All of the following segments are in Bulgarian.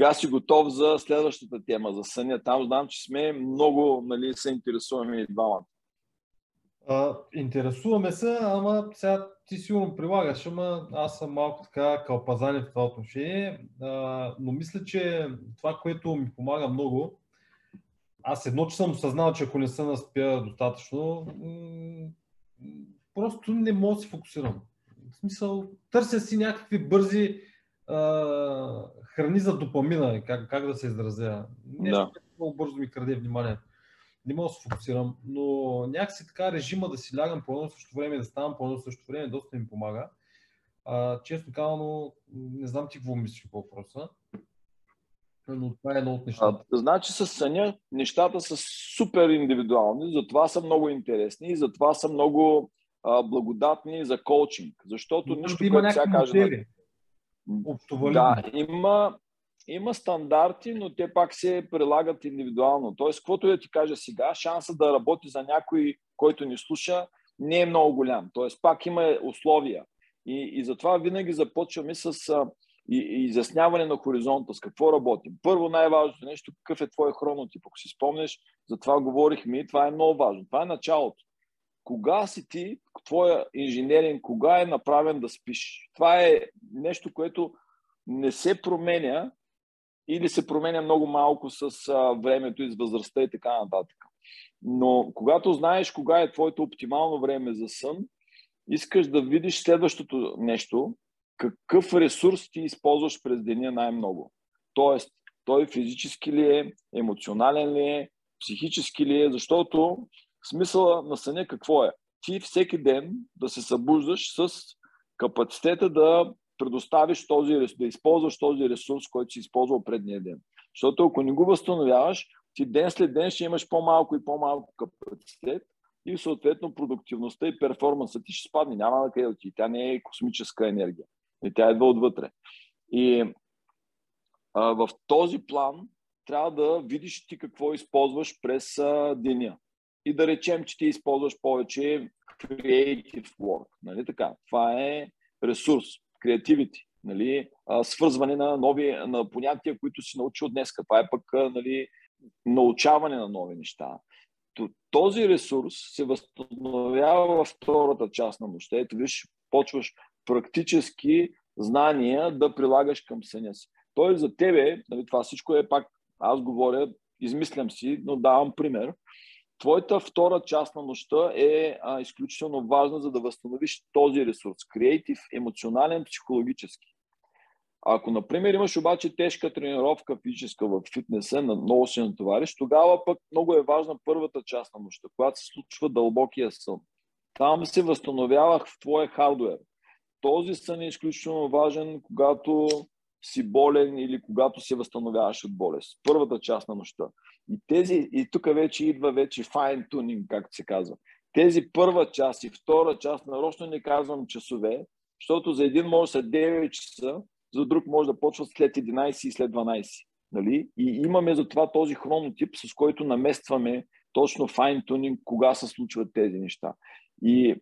сега си готов за следващата тема, за съня. Там знам, че сме много, нали, се интересуваме и двамата. Интересуваме се, ама сега ти сигурно прилагаш, ама аз съм малко така кълпазани в това отношение. А, но мисля, че това, което ми помага много, аз едно, че съм осъзнал, че ако не се наспя достатъчно, просто не мога да се фокусирам. В смисъл, търся си някакви бързи а, храни за допамина, как, как да се изразя. Нещо, да. много бързо ми краде внимание. Не мога да се фокусирам, но някакси така режима да си лягам по едно също време, да ставам по едно също време, доста ми помага. А, често казано, не знам ти какво мислиш по въпроса, но това е едно от нещата. А, значи с съня нещата са супер индивидуални, затова са много интересни и затова са много а, благодатни за коучинг. Защото но, нищо, което сега кажа... Да, има, има стандарти, но те пак се прилагат индивидуално. Тоест, каквото да ти кажа сега, шанса да работи за някой, който ни слуша, не е много голям. Тоест, пак има условия. И, и затова винаги започваме с а, и, и изясняване на хоризонта, с какво работим. Първо най-важното нещо, какъв е твой хронотип. Ако си спомнеш, за това говорихме и това е много важно. Това е началото. Кога си ти, твоя инженеринг, кога е направен да спиш? Това е нещо, което не се променя или се променя много малко с а, времето и с възрастта и така нататък. Но когато знаеш кога е твоето оптимално време за сън, искаш да видиш следващото нещо, какъв ресурс ти използваш през деня най-много. Тоест, той физически ли е, емоционален ли е, психически ли е, защото смисъла на съня какво е? Ти всеки ден да се събуждаш с капацитета да предоставиш този, да използваш този ресурс, който си използвал предния ден. Защото ако не го възстановяваш, ти ден след ден ще имаш по-малко и по-малко капацитет и съответно продуктивността и перформансът ти ще спадне. Няма на къде да ти. Тя не е космическа енергия. И тя идва отвътре. И а, в този план трябва да видиш ти какво използваш през деня. И да речем, че ти използваш повече creative work. Нали така? Това е ресурс, creativity. Нали? Свързване на нови на понятия, които си научил днес. Това е пък нали, научаване на нови неща. Този ресурс се възстановява във втората част на нощта. Ето виж, почваш практически знания да прилагаш към съня си. Тоест за тебе, нали, това всичко е пак, аз говоря, измислям си, но давам пример. Твоята втора част на нощта е а, изключително важна, за да възстановиш този ресурс. Креатив, емоционален, психологически. Ако, например, имаш обаче тежка тренировка физическа в фитнеса, на много си натовариш, тогава пък много е важна първата част на нощта, когато се случва дълбокия сън. Там се възстановявах в твоя хардуер този сън е изключително важен, когато си болен или когато се възстановяваш от болест. Първата част на нощта. И, тези, и тук вече идва вече fine tuning, както се казва. Тези първа част и втора част, нарочно не казвам часове, защото за един може са 9 часа, за друг може да почва след 11 и след 12. Нали? И имаме за това този хронотип, с който наместваме точно fine tuning, кога се случват тези неща. И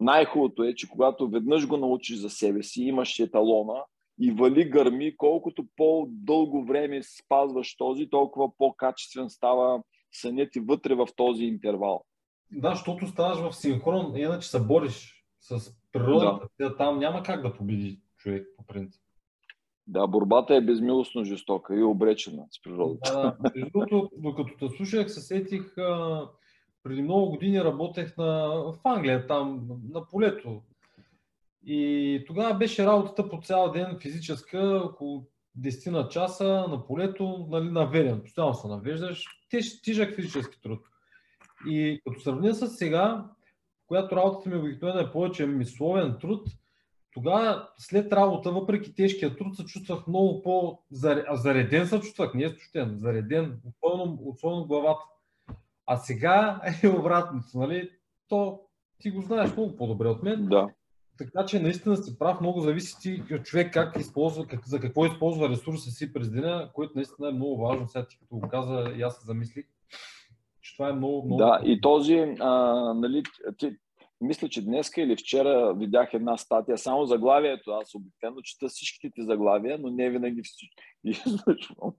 най-хубавото е, че когато веднъж го научиш за себе си, имаш еталона и вали гърми, колкото по-дълго време спазваш този, толкова по-качествен става сънят и вътре в този интервал. Да, защото ставаш в синхрон, иначе се бориш с природата. Да. Там няма как да победи човек по принцип. Да, борбата е безмилостно жестока и обречена с природата. Да, да. докато те слушах, се сетих преди много години работех на, в Англия, там на полето. И тогава беше работата по цял ден физическа, около 10 на часа на полето, нали, наведен. Постоянно се навеждаш. Теж, тежък физически труд. И като сравня с сега, която работата ми обикновено е повече мисловен труд, тогава след работа, въпреки тежкия труд, се чувствах много по-зареден се чувствах, не е стощен, зареден, особено, особено главата. А сега е обратното, нали? То ти го знаеш много по-добре от мен. Да. Така че наистина си прав, много зависи ти от човек как използва, как, за какво използва ресурса си през деня, което наистина е много важно. Сега ти като го каза и аз се замислих, че това е много, много... Да, и този, а, нали, ти, мисля, че днес или вчера видях една статия, само заглавието, аз обикновено чета всичките заглавия, но не винаги излъчвам.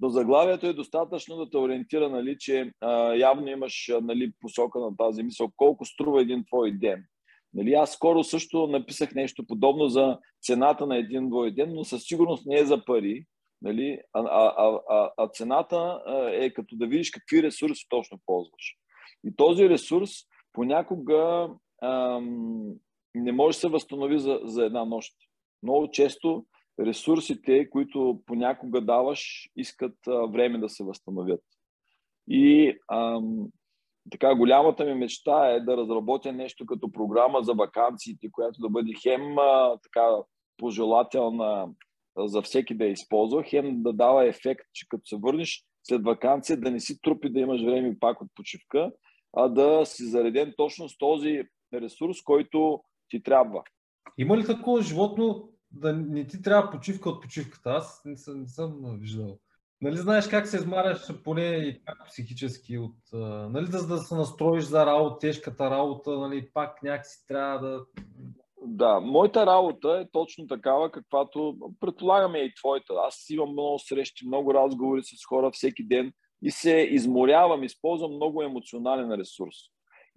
но заглавието е достатъчно да те ориентира, нали, че а, явно имаш нали, посока на тази мисъл, колко струва един твой ден. Нали, аз скоро също написах нещо подобно за цената на един твой ден, но със сигурност не е за пари, нали, а, а, а, а цената е като да видиш какви ресурси точно ползваш. И този ресурс понякога ам, не може да се възстанови за, за една нощ. Много често ресурсите, които понякога даваш, искат а, време да се възстановят. И ам, така голямата ми мечта е да разработя нещо като програма за вакансиите, която да бъде хем а, така пожелателна за всеки да я използва, хем да дава ефект, че като се върнеш след вакансия, да не си трупи да имаш време пак от почивка, а да си зареден точно с този ресурс, който ти трябва. Има ли такова животно да не ти трябва почивка от почивката? Аз не съм, не съм виждал. Нали знаеш как се измаряш поне и как психически от... Нали да, да се настроиш за работа, тежката работа, нали пак някакси трябва да... Да, моята работа е точно такава, каквато предполагаме и твоята. Аз имам много срещи, много разговори с хора всеки ден и се изморявам, използвам много емоционален ресурс.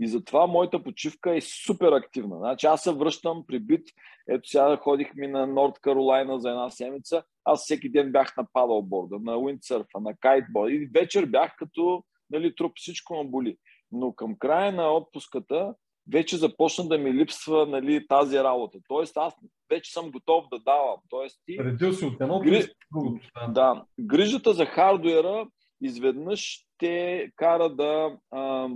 И затова моята почивка е супер активна. Значи аз се връщам при бит. Ето сега ходихме на Норд Каролайна за една седмица. Аз всеки ден бях на падалборда, на уиндсърфа, на кайтборда. И вечер бях като нали, труп, всичко ме боли. Но към края на отпуската вече започна да ми липсва нали, тази работа. Тоест аз вече съм готов да давам. Тоест ти... Редил си от едното Гри... Да. Грижата за хардуера изведнъж те кара да, а,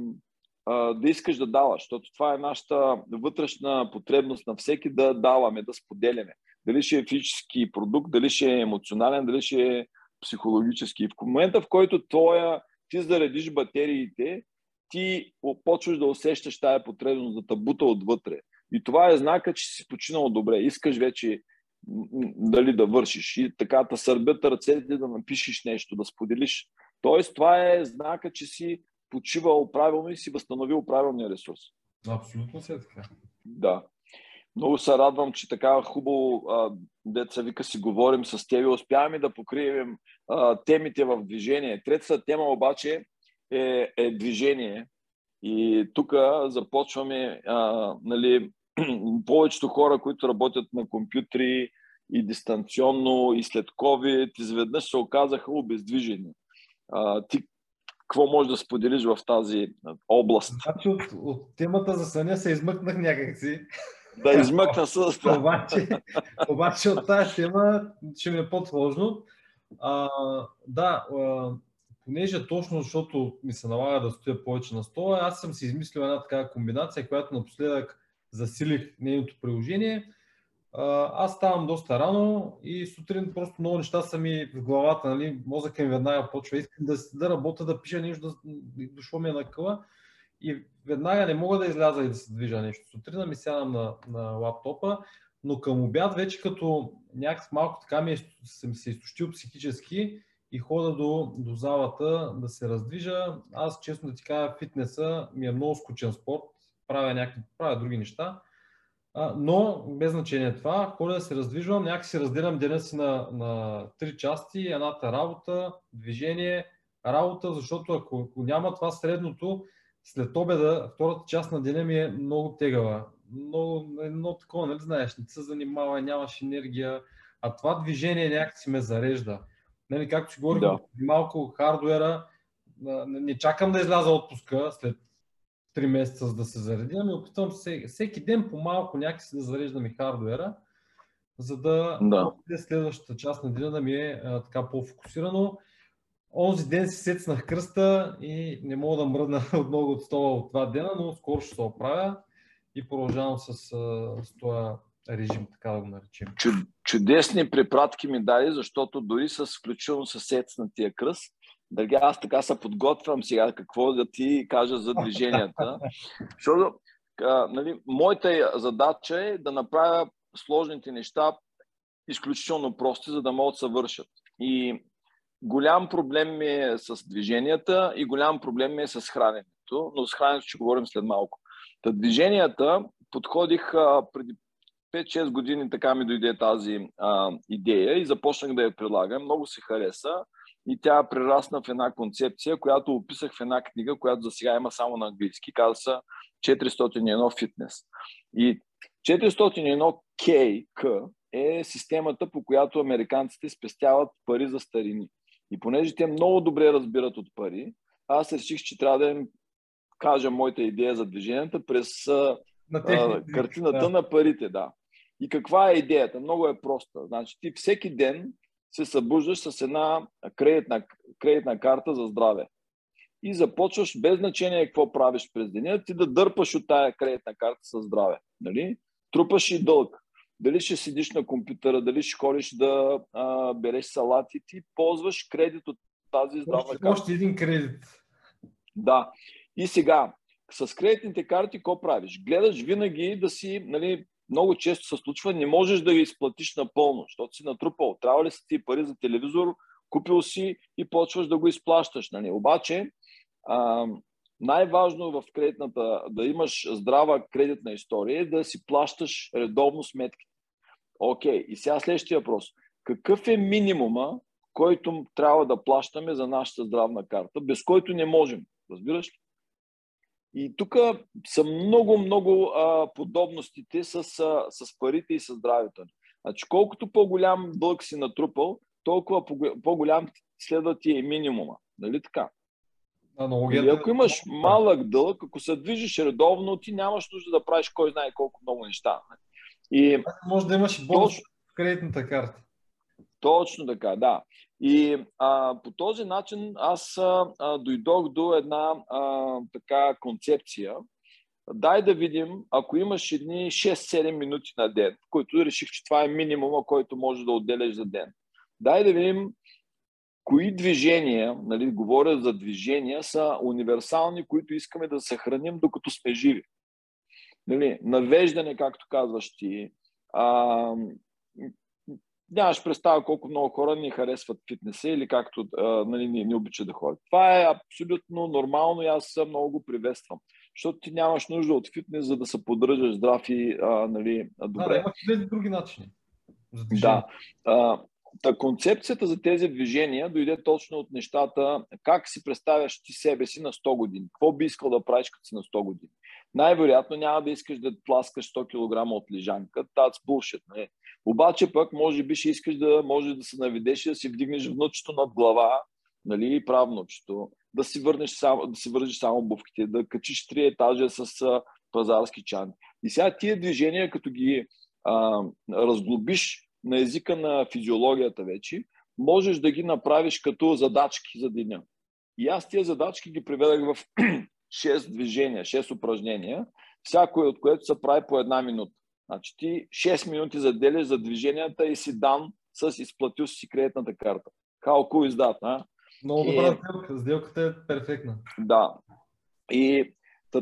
а, да искаш да даваш, защото това е нашата вътрешна потребност на всеки да даваме, да споделяме. Дали ще е физически продукт, дали ще е емоционален, дали ще е психологически. В момента, в който твоя, ти заредиш батериите, ти почваш да усещаш тая потребност да табута отвътре. И това е знака, че си починал добре. Искаш вече дали да вършиш. И така да сърбят ръцете да напишеш нещо, да споделиш Тоест, това е знака, че си почивал правилно и си възстановил правилния ресурс. Абсолютно се е така. Да. Много се радвам, че така хубаво, деца вика, си говорим с теб и успяваме да покрием а, темите в движение. Третата тема обаче е, е движение. И тук започваме, а, нали, повечето хора, които работят на компютри и дистанционно, и след COVID, изведнъж се оказаха обездвижени. А, ти какво можеш да споделиш в тази област? Значи от, от темата за съня се измъкнах някакси. Да, измъкна с обаче, обаче от тази тема ще ми е по-сложно. А, да, а, понеже точно защото ми се налага да стоя повече на стола, аз съм си измислил една такава комбинация, която напоследък засилих нейното приложение – аз ставам доста рано и сутрин просто много неща са ми в главата, нали? мозъка ми веднага почва. Искам да, да работя, да пиша нещо, да, дошло ми е на къла и веднага не мога да изляза и да се движа нещо. Сутрина ми сядам на, на лаптопа, но към обяд вече като някак малко така ми е, съм се изтощил психически и хода до, до залата да се раздвижа. Аз честно да ти кажа, фитнеса ми е много скучен спорт, правя някакви, правя други неща но без значение това, ходя да се раздвижвам, някакси разделям деня си на, на три части, едната работа, движение, работа, защото ако, ако няма това средното, след обеда, втората част на деня ми е много тегава. Много, едно такова, нали знаеш, не се занимава, нямаш енергия, а това движение някакси ме зарежда. Нали, както си говорих да. малко хардуера, не чакам да изляза отпуска след 3 месеца за да се заредя, ами опитвам се всеки ден по малко някакси да зареждам и хардуера, за да, да. следващата част на деня да ми е а, така по-фокусирано. Онзи ден си сецнах кръста и не мога да мръдна отново от стола от това дена, но скоро ще се оправя и продължавам с, с този режим, така да го наречем. Чудесни препратки ми даде, защото дори с включително с сецнатия кръст, дали аз така се подготвям сега какво да ти кажа за движенията. Защото а, нали, моята задача е да направя сложните неща изключително прости, за да могат да се вършат. И голям проблем ми е с движенията и голям проблем ми е с храненето, но с храненето ще говорим след малко. Та движенията подходих а, преди 5-6 години така ми дойде тази а, идея и започнах да я прилагам. Много се хареса и тя прерасна в една концепция, която описах в една книга, която за сега има само на английски. Каза се 401 фитнес. И 401 K е системата, по която американците спестяват пари за старини. И понеже те много добре разбират от пари, аз реших, че трябва да им кажа моята идея за движенията през на а, картината да. на парите. Да. И каква е идеята? Много е проста. Значи ти всеки ден се събуждаш с една кредитна, кредитна карта за здраве. И започваш без значение какво правиш през деня, ти да дърпаш от тая кредитна карта за здраве. Нали? Трупаш и дълг. Дали ще седиш на компютъра, дали ще ходиш да а, береш салати, ти ползваш кредит от тази здравна карта. Още един кредит. Да. И сега, с кредитните карти, какво правиш? Гледаш винаги да си, нали, много често се случва, не можеш да ги изплатиш напълно, защото си натрупал. Трябва ли са ти пари за телевизор, купил си и почваш да го изплащаш. Нали? Обаче, а, най-важно в кредитната, да имаш здрава кредитна история е да си плащаш редовно сметки. Окей, и сега следващия въпрос. Какъв е минимума, който трябва да плащаме за нашата здравна карта, без който не можем? Разбираш ли? И тук са много, много а, подобностите с, а, с парите и с здравето. Значи, колкото по-голям дълг си натрупал, толкова по-голям следва ти е минимума. Нали така? Аналогията... Или ако имаш малък дълг, ако се движиш редовно, ти нямаш нужда да правиш кой знае колко много неща. И... Може да имаш и бонус в кредитната карта. Точно така, да. И а, по този начин аз а, дойдох до една а, така концепция. Дай да видим, ако имаш едни 6-7 минути на ден, които реших, че това е минимума, който може да отделяш за ден. Дай да видим кои движения, нали, говоря за движения, са универсални, които искаме да съхраним докато сме живи. Нали, навеждане, както казваш ти, а, нямаш представа колко много хора ни харесват фитнеса или както а, нали, не, не обичат да ходят. Това е абсолютно нормално и аз много го приветствам. Защото ти нямаш нужда от фитнес, за да се поддържаш здрав и а, нали, добре. Да, има хиляди други начини. Да. А, Та концепцията за тези движения дойде точно от нещата, как си представяш ти себе си на 100 години. Какво би искал да правиш като си на 100 години? Най-вероятно няма да искаш да тласкаш 100 кг от лежанка. That's bullshit. Не? Обаче пък може би ще искаш да може да се наведеш и да си вдигнеш внучето над глава, нали, правнучето, да си върнеш само, да си вържиш само обувките, да качиш три етажа с а, пазарски чанти. И сега тия движения, като ги а, разглобиш на езика на физиологията вече, можеш да ги направиш като задачки за деня. И аз тия задачки ги приведах в 6 движения, 6 упражнения, всяко от което се прави по една минута. Значи ти 6 минути заделяш за движенията и си дан с изплатил си кредитната карта. How cool is that, а? Много добра и... сделка. Сделката е перфектна. Да. И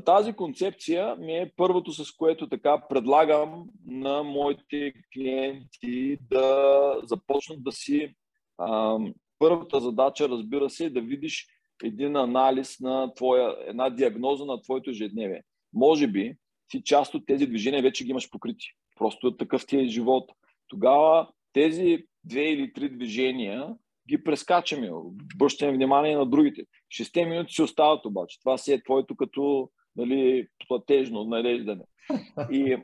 тази концепция ми е първото, с което така предлагам на моите клиенти да започнат да си. А, първата задача, разбира се, е да видиш един анализ на твоя, една диагноза на твоето ежедневие. Може би ти част от тези движения вече ги имаш покрити. Просто такъв ти е живот. Тогава тези две или три движения ги прескачаме. Обръщаме внимание на другите. Шесте минути си остават обаче. Това си е твоето като нали, платежно нареждане. И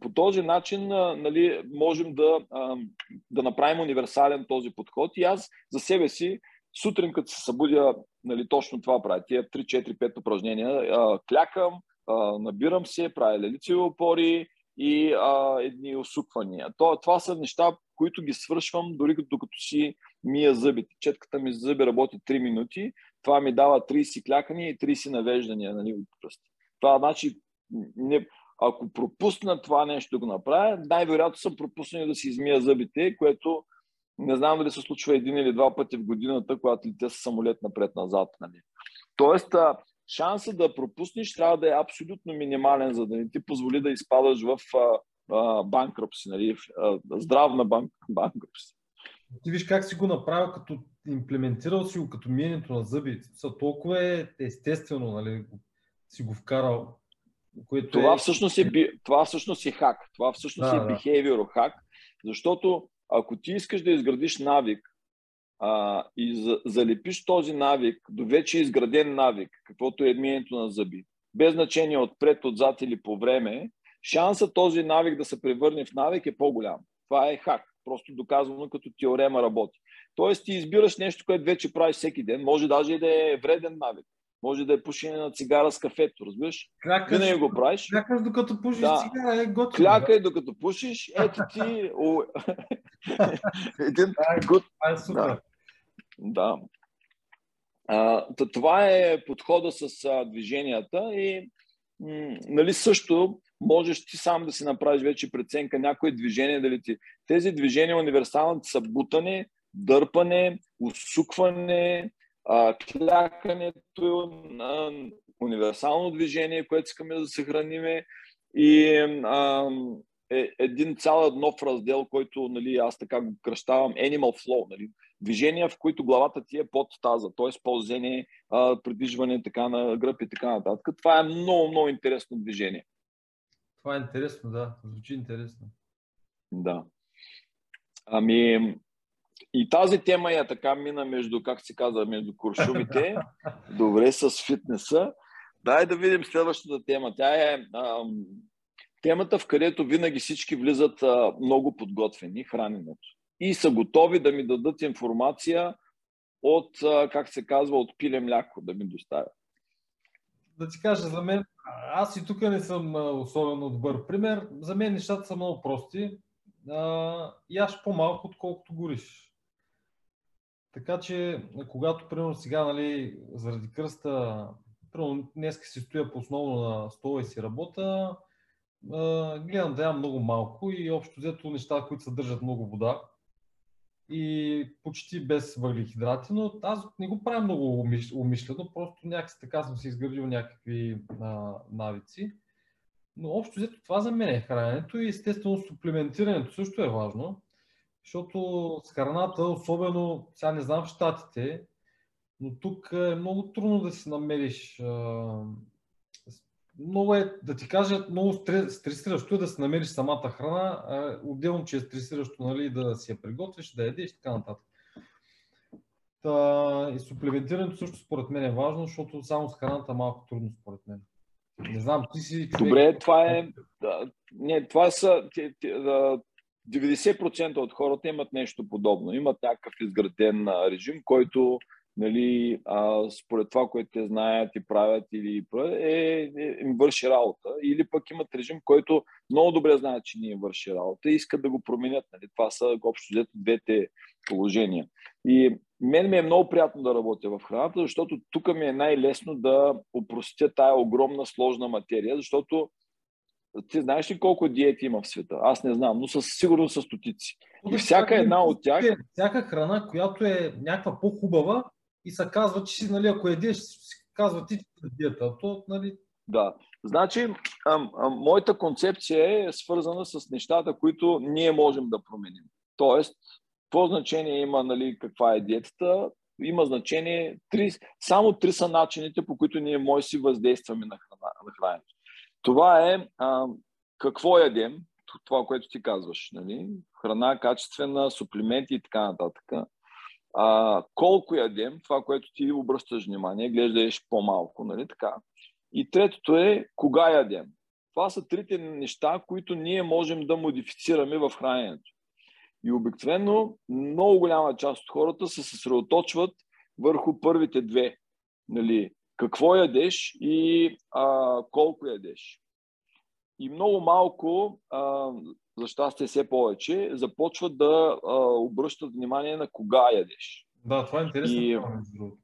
по този начин нали, можем да, да направим универсален този подход. И аз за себе си сутрин, като се събудя, нали, точно това правя. Тия 3-4-5 упражнения. Клякам, набирам се, правя лелицеви опори и а, едни усуквания. То, това са неща, които ги свършвам дори докато си мия зъбите. Четката ми зъби работи 3 минути, това ми дава 30 клякания и 30 навеждания нали, от пръсти. Това значи, не, ако пропусна това нещо да го направя, най-вероятно съм пропуснал да си измия зъбите, което не знам дали се случва един или два пъти в годината, когато летя с самолет напред-назад. Нали. Тоест, шансът да пропуснеш трябва да е абсолютно минимален, за да не ти позволи да изпадаш в банкрупси, нали, здравна банк, банкрупси. Ти виж как си го направил, като имплементирал си го като миенето на зъби. Са толкова е естествено, нали, си го вкарал. Което това, е... всъщност е, това всъщност е хак. Това всъщност да, е да. behavior хак, защото ако ти искаш да изградиш навик а, и за, залепиш този навик до вече изграден навик, каквото е миенето на зъби, без значение отпред, отзад или по време, шанса този навик да се превърне в навик е по-голям. Това е хак. Просто доказвано като теорема работи. Тоест ти избираш нещо, което вече правиш всеки ден. Може даже и да е вреден навик. Може да е пушене на цигара с кафето, разбираш? Клякаш, Винаги го правиш. Клякаш докато пушиш да. цигара, е готино. Клякай докато пушиш, ето ти... Един год... Това е супер. Да. да. А, това е подхода с а, движенията и м- нали също можеш ти сам да си направиш вече преценка някое движение, дали ти... Тези движения универсалните са бутане, дърпане, усукване, а, клякането, а, универсално движение, което искаме да съхраниме и а, е, един цял нов раздел, който нали, аз така го кръщавам Animal Flow. Нали, движения, в които главата ти е под таза, т.е. ползение, придвижване така на гръб и така нататък. Това е много, много интересно движение. Това е интересно, да. Звучи интересно. Да. Ами, и тази тема е така мина между, как се казва, между куршумите, добре с фитнеса. Дай да видим следващата тема. Тя е а, темата, в където винаги всички влизат а, много подготвени, храненето. И са готови да ми дадат информация от, а, как се казва, от пиле мляко да ми доставят. Да ти кажа, за мен, аз и тук не съм особено добър пример. За мен нещата са много прости. А, яш по-малко, отколкото гориш. Така че, когато, примерно, сега, нали, заради кръста, примерно, днес си стоя по основно на стола и си работа, гледам да ям много малко и общо взето неща, които съдържат много вода и почти без въглехидрати, но аз не го правя много умишлено, просто някакси така съм си изградил някакви а, навици. Но общо взето това за мен е храненето и естествено суплементирането също е важно. Защото с храната, особено, сега не знам в Штатите, но тук е много трудно да си намериш. Много е, да ти кажа, много стресиращо е да си намериш самата храна, отделно, че е стресиращо нали, да си я приготвиш, да ядеш и така нататък. Та, и суплементирането също според мен е важно, защото само с храната е малко трудно според мен. Не знам, ти си човек... Добре, това е... Да, не, това са... да, 90% от хората имат нещо подобно. Имат някакъв изграден режим, който нали, а, според това, което те знаят и правят или е, е, им върши работа. Или пък имат режим, който много добре знаят, че не им върши работа и искат да го променят. Нали. Това са общо взето двете положения. И мен ми е много приятно да работя в храната, защото тук ми е най-лесно да упростя тая огромна сложна материя, защото ти знаеш ли колко диети има в света? Аз не знам, но със сигурност са стотици. И всяка една от тях... Всяка храна, която е някаква по-хубава и се казва, че си, нали, ако едеш, казва ти, че диета. То, нали... Да. Значи, а, а, моята концепция е свързана с нещата, които ние можем да променим. Тоест, какво значение има нали, каква е диетата? Има значение, три, само три са начините, по които ние може си въздействаме на, храна, на храненето. Това е а, какво ядем, това, което ти казваш. Нали? Храна, качествена, суплименти и така нататък. А, колко ядем, това, което ти обръщаш внимание, гледаш по-малко, нали така. И третото е кога ядем. Това са трите неща, които ние можем да модифицираме в храненето. И обикновено много голяма част от хората се съсредоточват върху първите две. Нали, какво ядеш и а, колко ядеш. И много малко, а, за щастие все повече, започват да а, обръщат внимание на кога ядеш. Да, това е интересно. И...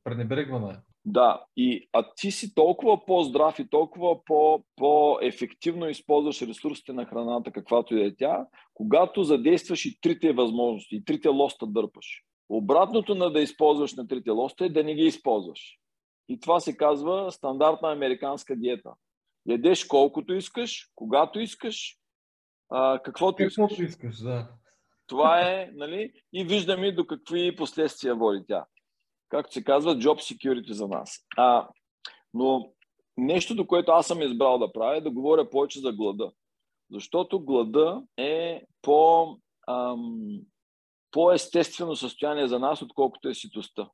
Пренебрегване. Да, и, а ти си толкова по-здрав и толкова по, по-ефективно използваш ресурсите на храната, каквато и да е тя, когато задействаш и трите възможности, и трите лоста дърпаш. Обратното на да използваш на трите лоста е да не ги използваш. И това се казва стандартна американска диета. Ядеш колкото искаш, когато искаш, а, каквото, каквото искаш. искаш да. Това е, нали? И виждаме до какви последствия води тя. Както се казва, job security за нас. А, но нещото, което аз съм избрал да правя, е да говоря повече за глада. Защото глада е по, ам, по-естествено състояние за нас, отколкото е ситостта.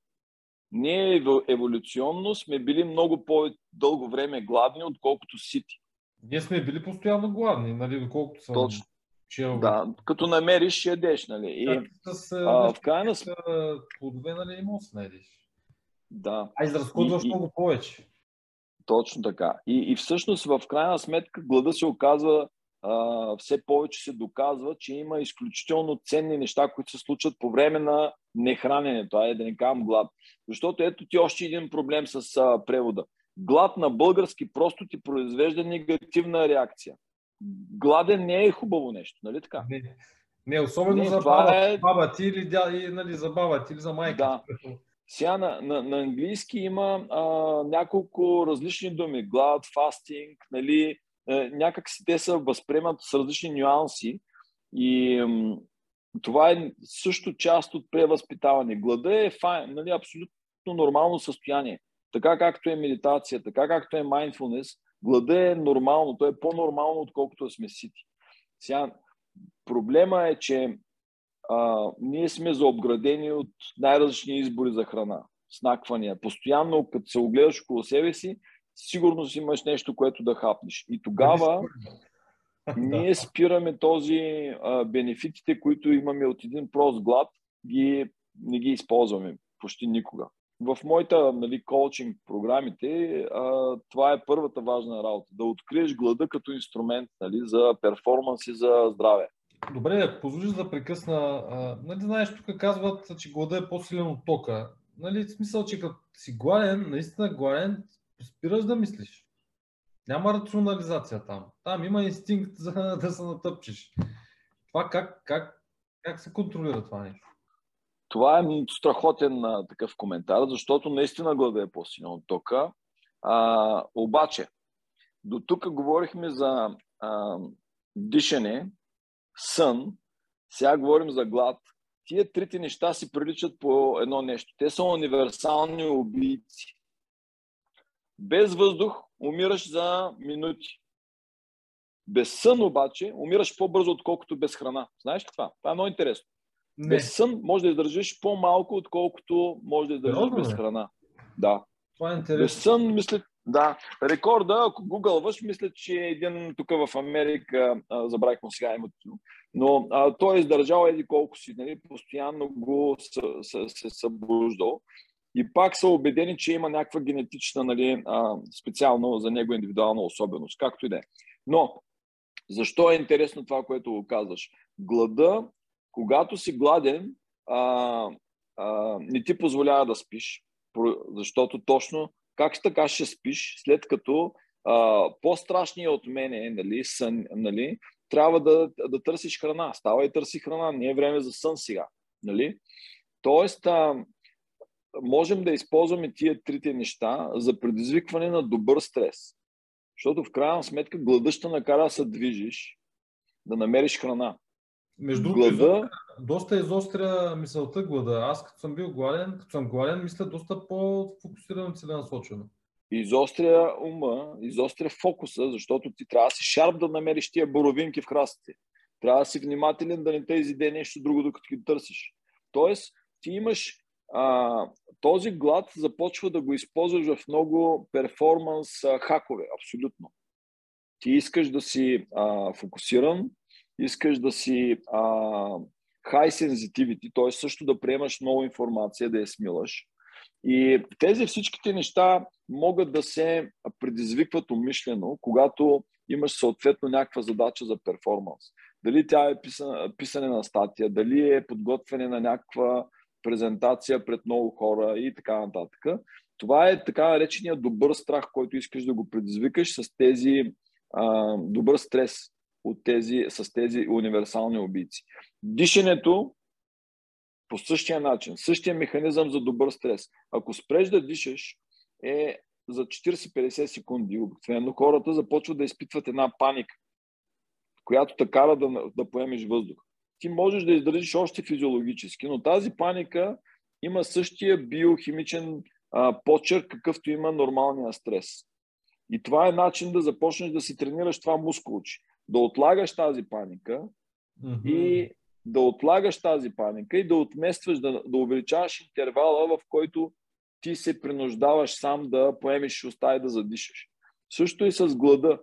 Ние еволюционно сме били много по-дълго време гладни, отколкото сити. Ние сме били постоянно гладни, нали, доколкото съм Точно. чел. Да, като намериш, ядеш, нали. И, с, а, в крайна сметка... Плодове, нали, не можеш да найдеш. Да. А изразходваш и, много повече. Точно така. И, и всъщност, в крайна сметка, глада се оказва а, все повече се доказва, че има изключително ценни неща, които се случват по време на нехраненето, е да не казвам глад. Защото ето ти още един проблем с а, превода. Глад на български просто ти произвежда негативна реакция. Гладен не е хубаво нещо, нали така? Не, не особено не, за баба, е... баба ти или, дя, и, нали, за баба ти или за майка. Да. Сега на, на, на английски има а, няколко различни думи. Глад, фастинг, нали, някак си те се възприемат с различни нюанси и това е също част от превъзпитаване. Глада е файн, нали, абсолютно нормално състояние. Така както е медитация, така както е mindfulness, глада е нормално, то е по-нормално, отколкото сме сити. Сега, проблема е, че а, ние сме заобградени от най-различни избори за храна, снаквания. Постоянно, като се огледаш около себе си, сигурно си имаш нещо, което да хапнеш. И тогава ние спираме този а, бенефитите, които имаме от един прост глад, ги, не ги използваме почти никога. В моята нали, коучинг програмите а, това е първата важна работа. Да откриеш глада като инструмент нали, за перформанс и за здраве. Добре, ако позволиш да прекъсна, а, нали, знаеш, тук казват, че глада е по-силен от тока. Нали, в смисъл, че като си гладен, наистина гладен, спираш да мислиш. Няма рационализация там. Там има инстинкт за да се натъпчеш. Това как, как, как се контролира това нещо? Това е страхотен а, такъв коментар, защото наистина глада е по-силен от тока. А, обаче, до тук говорихме за а, дишане, сън, сега говорим за глад. Тия трите неща си приличат по едно нещо. Те са универсални убийци. Без въздух умираш за минути. Без сън обаче умираш по-бързо, отколкото без храна. Знаеш ли това? Това е много интересно. Не. Без сън може да издържиш по-малко, отколкото може да издържиш без храна. Да. Това е интересно. Без сън, мисля, да. Рекорда, ако гугълваш, мисля, че един тук в Америка, а, забравих му сега името, но а, той е издържал еди колко си, нали, постоянно го се събуждал и пак са убедени, че има някаква генетична, нали, а, специално за него индивидуална особеност, както и да е. Но, защо е интересно това, което го казваш? Глада, когато си гладен, а, а, не ти позволява да спиш, защото точно как така ще спиш, след като а, по-страшният от мене, нали, сън, нали, трябва да, да търсиш храна. Става и търси храна, не е време за сън сега. Нали? Тоест, а, можем да използваме тия трите неща за предизвикване на добър стрес. Защото в крайна сметка глада ще накара да се движиш, да намериш храна. Между другото, глада... доста изостря мисълта глада. Аз като съм бил гладен, като съм гладен, мисля доста по-фокусирано целенасочено. Изостря ума, изостря фокуса, защото ти трябва да си шарп да намериш тия боровинки в храстите. Трябва да си внимателен да не те изиде нещо друго, докато ги търсиш. Тоест, ти имаш а, този глад започва да го използваш в много перформанс хакове, абсолютно. Ти искаш да си а, фокусиран, искаш да си а, high sensitivity, т.е. също да приемаш много информация, да я смилаш. И тези всичките неща могат да се предизвикват умишлено, когато имаш съответно някаква задача за перформанс. Дали тя е писане на статия, дали е подготвяне на някаква презентация пред много хора и така нататък. Това е така наречения добър страх, който искаш да го предизвикаш с тези а, добър стрес от тези, с тези универсални убийци. Дишането по същия начин, същия механизъм за добър стрес. Ако спреш да дишаш, е за 40-50 секунди. Обикновено хората започват да изпитват една паника, която те кара да, да поемеш въздух ти можеш да издържиш още физиологически, но тази паника има същия биохимичен а, почерк, какъвто има нормалния стрес. И това е начин да започнеш да си тренираш това мускулче. Да отлагаш тази паника mm-hmm. и да отлагаш тази паника и да отместваш, да, да увеличаваш интервала, в който ти се принуждаваш сам да поемеш уста и да задишаш. Също и с глада.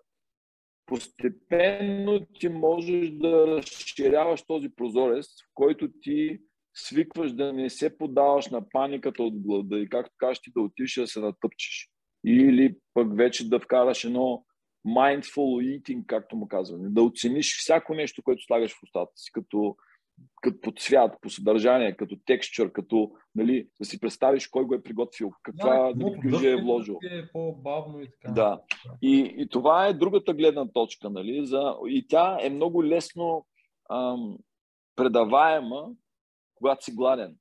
Постепенно ти можеш да разширяваш този прозорец, в който ти свикваш да не се подаваш на паниката от глада и както кажеш ти да отиш да се натъпчеш. Или пък вече да вкараш едно mindful eating, както му казваме. Да оцениш всяко нещо, което слагаш в устата си, като като по цвят, по съдържание, като текстчър, като нали, да си представиш кой го е приготвил, каква да, нали, е вложил. Е по-бавно и така. Да. И, и това е другата гледна точка. Нали, за, и тя е много лесно ам, предаваема, когато си гладен.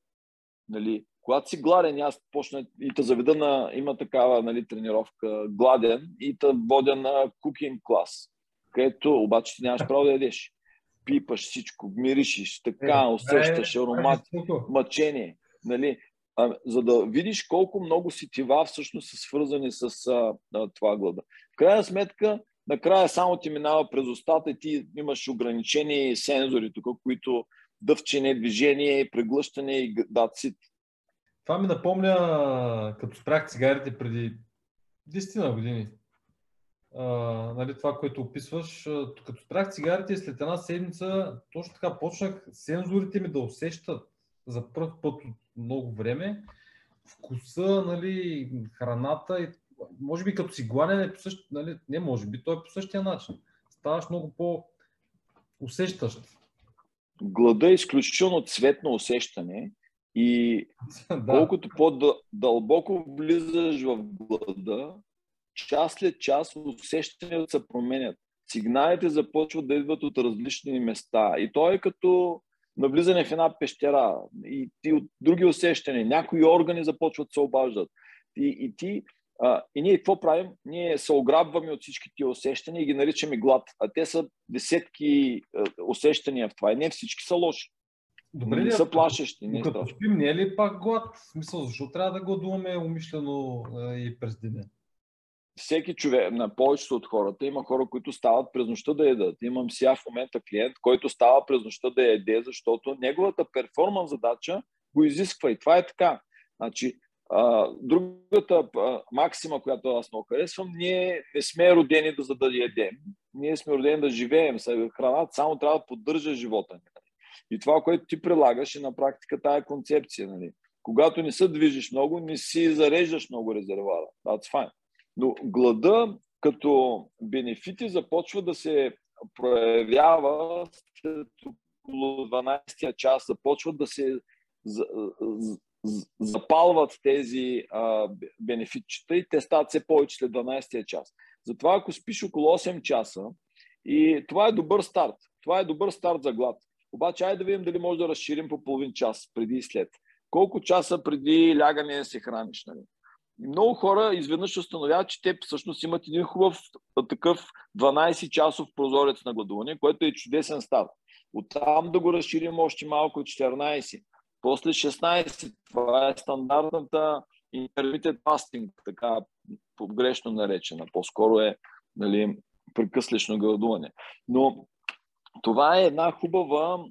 Нали, когато си гладен, аз почна и те заведа на, има такава нали, тренировка, гладен, и те водя на кукинг клас, където обаче ти нямаш право да ядеш пипаш всичко, миришиш, така, е, усещаш е, аромат, е, мъчение. Нали? А, за да видиш колко много сетива всъщност са свързани с а, а, това глада. В крайна сметка, накрая само ти минава през устата и ти имаш ограничени сензори тук, които дъвчене, движение, преглъщане и дацит. Това ми напомня, като спрях цигарите преди 10 години а, нали, това, което описваш. Като спрях цигарите след една седмица, точно така почнах сензорите ми да усещат за първ път от много време вкуса, нали, храната и може би като си гладен е по същ... нали, не може би, той е по същия начин. Ставаш много по-усещащ. Глада е изключително цветно усещане и да. колкото по-дълбоко влизаш в глада, час след час усещанията се променят. Сигналите започват да идват от различни места. И то е като навлизане в една пещера и ти от други усещания. Някои органи започват да се обаждат. И, и ти а, и ние какво правим? Ние се ограбваме от всички тия усещания и ги наричаме глад. А те са десетки а, усещания в това. И не всички са лоши. Добре, не са плашещи. Не като спим, не е ли пак глад? В смисъл, защо трябва да гладуваме умишлено а, и през деня? Всеки човек, на повечето от хората, има хора, които стават през нощта да ядат. Имам сега в момента клиент, който става през нощта да яде, защото неговата перформанс задача го изисква и това е така. Значи, а, другата а, максима, която аз много харесвам, ние не сме родени да за да ядем. Ние сме родени да живеем. Храната само трябва да поддържа живота ни. И това, което ти прилагаш е на практика тая концепция. Нали? Когато не се движиш много, не си зареждаш много резервара. That's fine. Но глада като бенефити започва да се проявява след около 12 час, започват да се запалват тези а, бенефитчета и те стават все повече след 12 час. Затова ако спиш около 8 часа, и това е добър старт. Това е добър старт за глад. Обаче, айде да видим дали може да разширим по половин час преди и след. Колко часа преди лягане се храниш? Нали? И много хора изведнъж установяват, че те всъщност имат един хубав такъв 12-часов прозорец на гладуване, което е чудесен старт. Оттам да го разширим още малко 14. После 16. Това е стандартната intermittent fasting, така погрешно наречена. По-скоро е нали, прекъслично гладуване. Но това е една хубава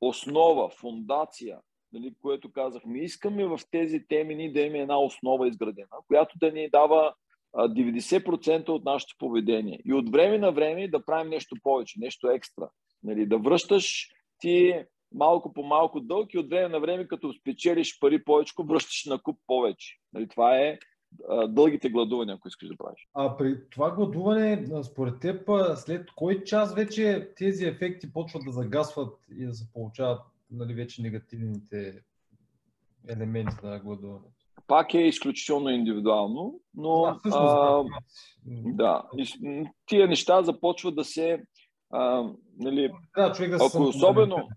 основа, фундация нали, което казахме, искаме в тези теми ни да имаме една основа изградена, която да ни дава 90% от нашето поведение. И от време на време да правим нещо повече, нещо екстра. Нали, да връщаш ти малко по малко дълг и от време на време, като спечелиш пари повече, връщаш на куп повече. Нали, това е дългите гладувания, ако искаш да правиш. А при това гладуване, според теб, след кой час вече тези ефекти почват да загасват и да се получават нали, вече негативните елементи на гладуването? Пак е изключително индивидуално, но а, а, да, тия неща започват да се а, нали, да, човек да ако, е особено,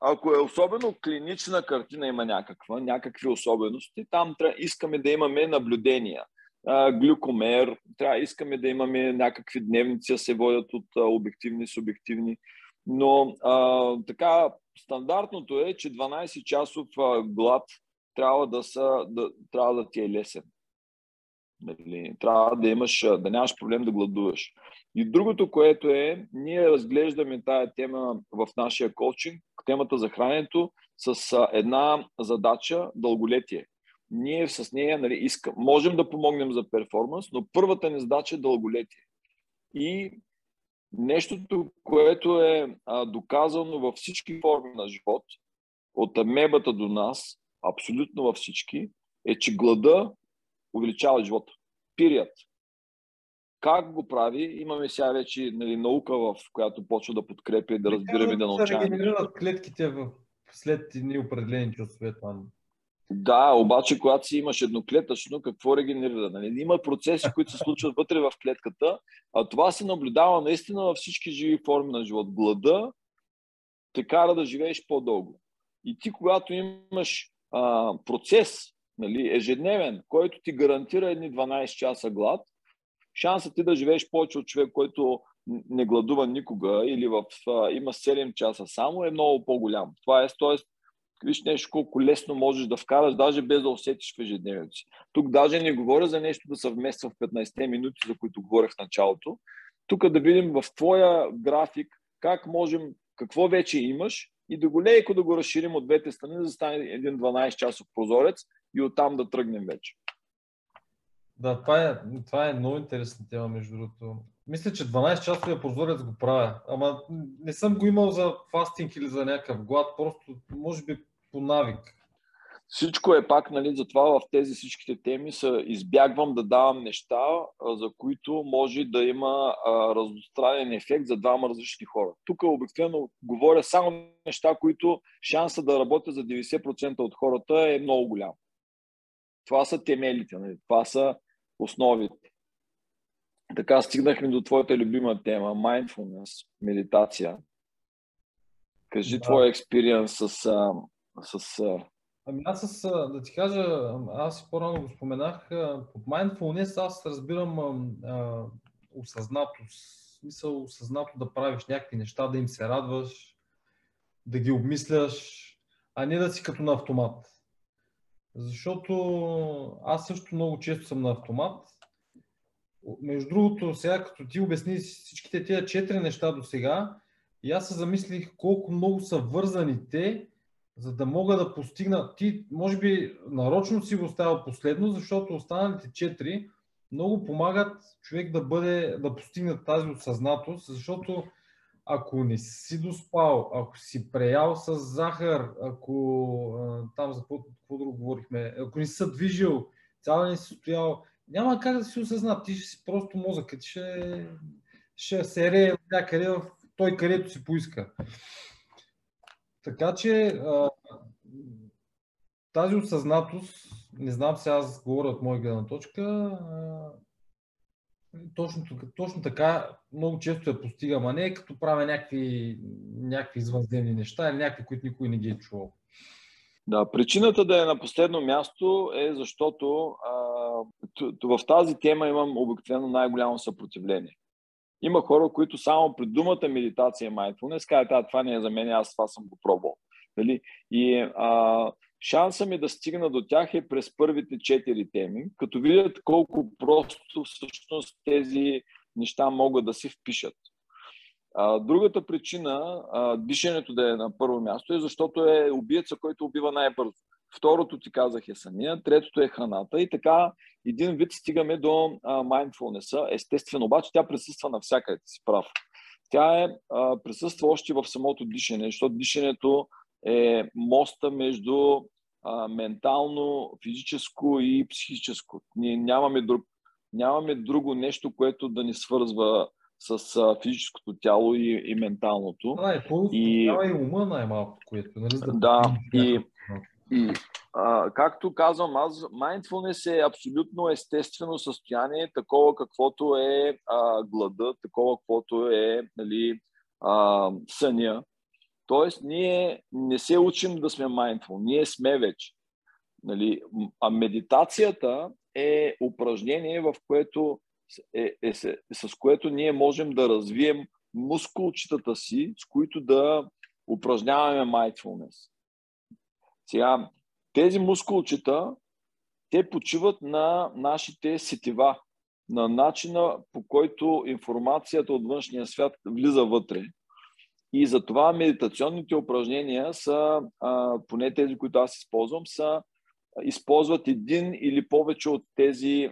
ако е особено клинична картина има някаква, някакви особености, там трябва, искаме да имаме наблюдения. А, глюкомер, трябва, искаме да имаме някакви дневници, да се водят от а, обективни, субективни. Но а, така, стандартното е, че 12 часов а, глад трябва да, са, да, трябва да ти е лесен. Нали, трябва да имаш, да нямаш проблем да гладуваш. И другото, което е, ние разглеждаме тая тема в нашия коучинг, темата за храненето, с една задача дълголетие. Ние с нея нали, искам, можем да помогнем за перформанс, но първата ни задача е дълголетие. И нещото, което е а, доказано във всички форми на живот, от амебата до нас, абсолютно във всички, е, че глада увеличава живота. Пирият. Как го прави? Имаме сега вече нали, наука, в която почва да подкрепя и да разбираме да научаваме. Да регенерират клетките в след ни определени часове там. Да, обаче когато си имаш едноклетъчно, какво регенерира? Нали? Има процеси, които се случват вътре в клетката, а това се наблюдава наистина във всички живи форми на живот. Глада те кара да живееш по-дълго. И ти, когато имаш а, процес, нали, ежедневен, който ти гарантира едни 12 часа глад, шансът ти да живееш повече от човек, който не гладува никога или в, а, има 7 часа само, е много по-голям. Това е, т.е. виж нещо колко лесно можеш да вкараш, даже без да усетиш в ежедневието си. Тук даже не говоря за нещо да съвмества в 15 минути, за които говорех в началото. Тук да видим в твоя график как можем, какво вече имаш и да го леко да го разширим от двете страни, да стане един 12 часов прозорец и оттам да тръгнем вече. Да, това е, това е много интересна тема, между другото. Мисля, че 12 часовия прозорец го правя, ама не съм го имал за фастинг или за някакъв глад, просто може би по навик. Всичко е пак, нали, затова в тези всичките теми са, избягвам да давам неща, за които може да има а, разностранен ефект за двама различни хора. Тук обикновено говоря само неща, които шанса да работя за 90% от хората е много голям. Това са темелите, нали? това са основите. Така стигнахме до твоята любима тема mindfulness, медитация. Кажи да. твоя експириенс с, с Ами аз с, да ти кажа, аз по-рано го споменах, под mindfulness аз разбирам а, осъзнатост. Смисъл осъзнато да правиш някакви неща, да им се радваш, да ги обмисляш, а не да си като на автомат. Защото аз също много често съм на автомат. Между другото, сега като ти обясни всичките тези четири неща до сега, и аз се замислих колко много са вързани те, за да мога да постигна. Ти, може би, нарочно си го оставя последно, защото останалите четири много помагат човек да бъде, да постигне тази осъзнатост, защото ако не си доспал, ако си преял с захар, ако там за какво друго говорихме, ако не си се движил, цял не си стоял, няма как да си осъзнат. Ти ще си просто мозъкът, ще, ще се рее някъде в той, където си поиска. Така че тази осъзнатост, не знам сега аз говоря от моя гледна точка, точно, точно така много често я постигам, а не като правя някакви, някакви извънземни неща или някакви, които никой не ги е чувал. Да, причината да е на последно място е защото а, в тази тема имам обикновено най-голямо съпротивление. Има хора, които само при думата медитация и mindfulness казват, това не е за мен, аз това съм го пробвал. Дали? И а, шанса ми да стигна до тях е през първите четири теми, като видят колко просто всъщност тези неща могат да се впишат. А, другата причина, а, дишането да е на първо място, е защото е убиеца, който убива най-бързо. Второто ти казах е съня, третото е храната и така един вид стигаме до mindfulness. Естествено, обаче тя присъства навсякъде, си прав. Тя е, а, присъства още в самото дишане, защото дишането е моста между а, ментално, физическо и психическо. Ние нямаме, друг, нямаме друго нещо, което да ни свързва с а, физическото тяло и, и менталното. Да, е, и, и ума най-малко, което. Нали, да, да и, и а, както казвам аз, mindfulness е абсолютно естествено състояние, такова каквото е а, глада, такова каквото е нали, а, съня. Тоест, ние не се учим да сме mindful, ние сме вече. Нали? А медитацията е упражнение, в което е, е, е, с което ние можем да развием мускулчетата си, с които да упражняваме mindfulness. Сега, тези мускулчета те почиват на нашите сетива, на начина по който информацията от външния свят влиза вътре. И затова медитационните упражнения са, поне тези, които аз използвам, са използват един или повече от тези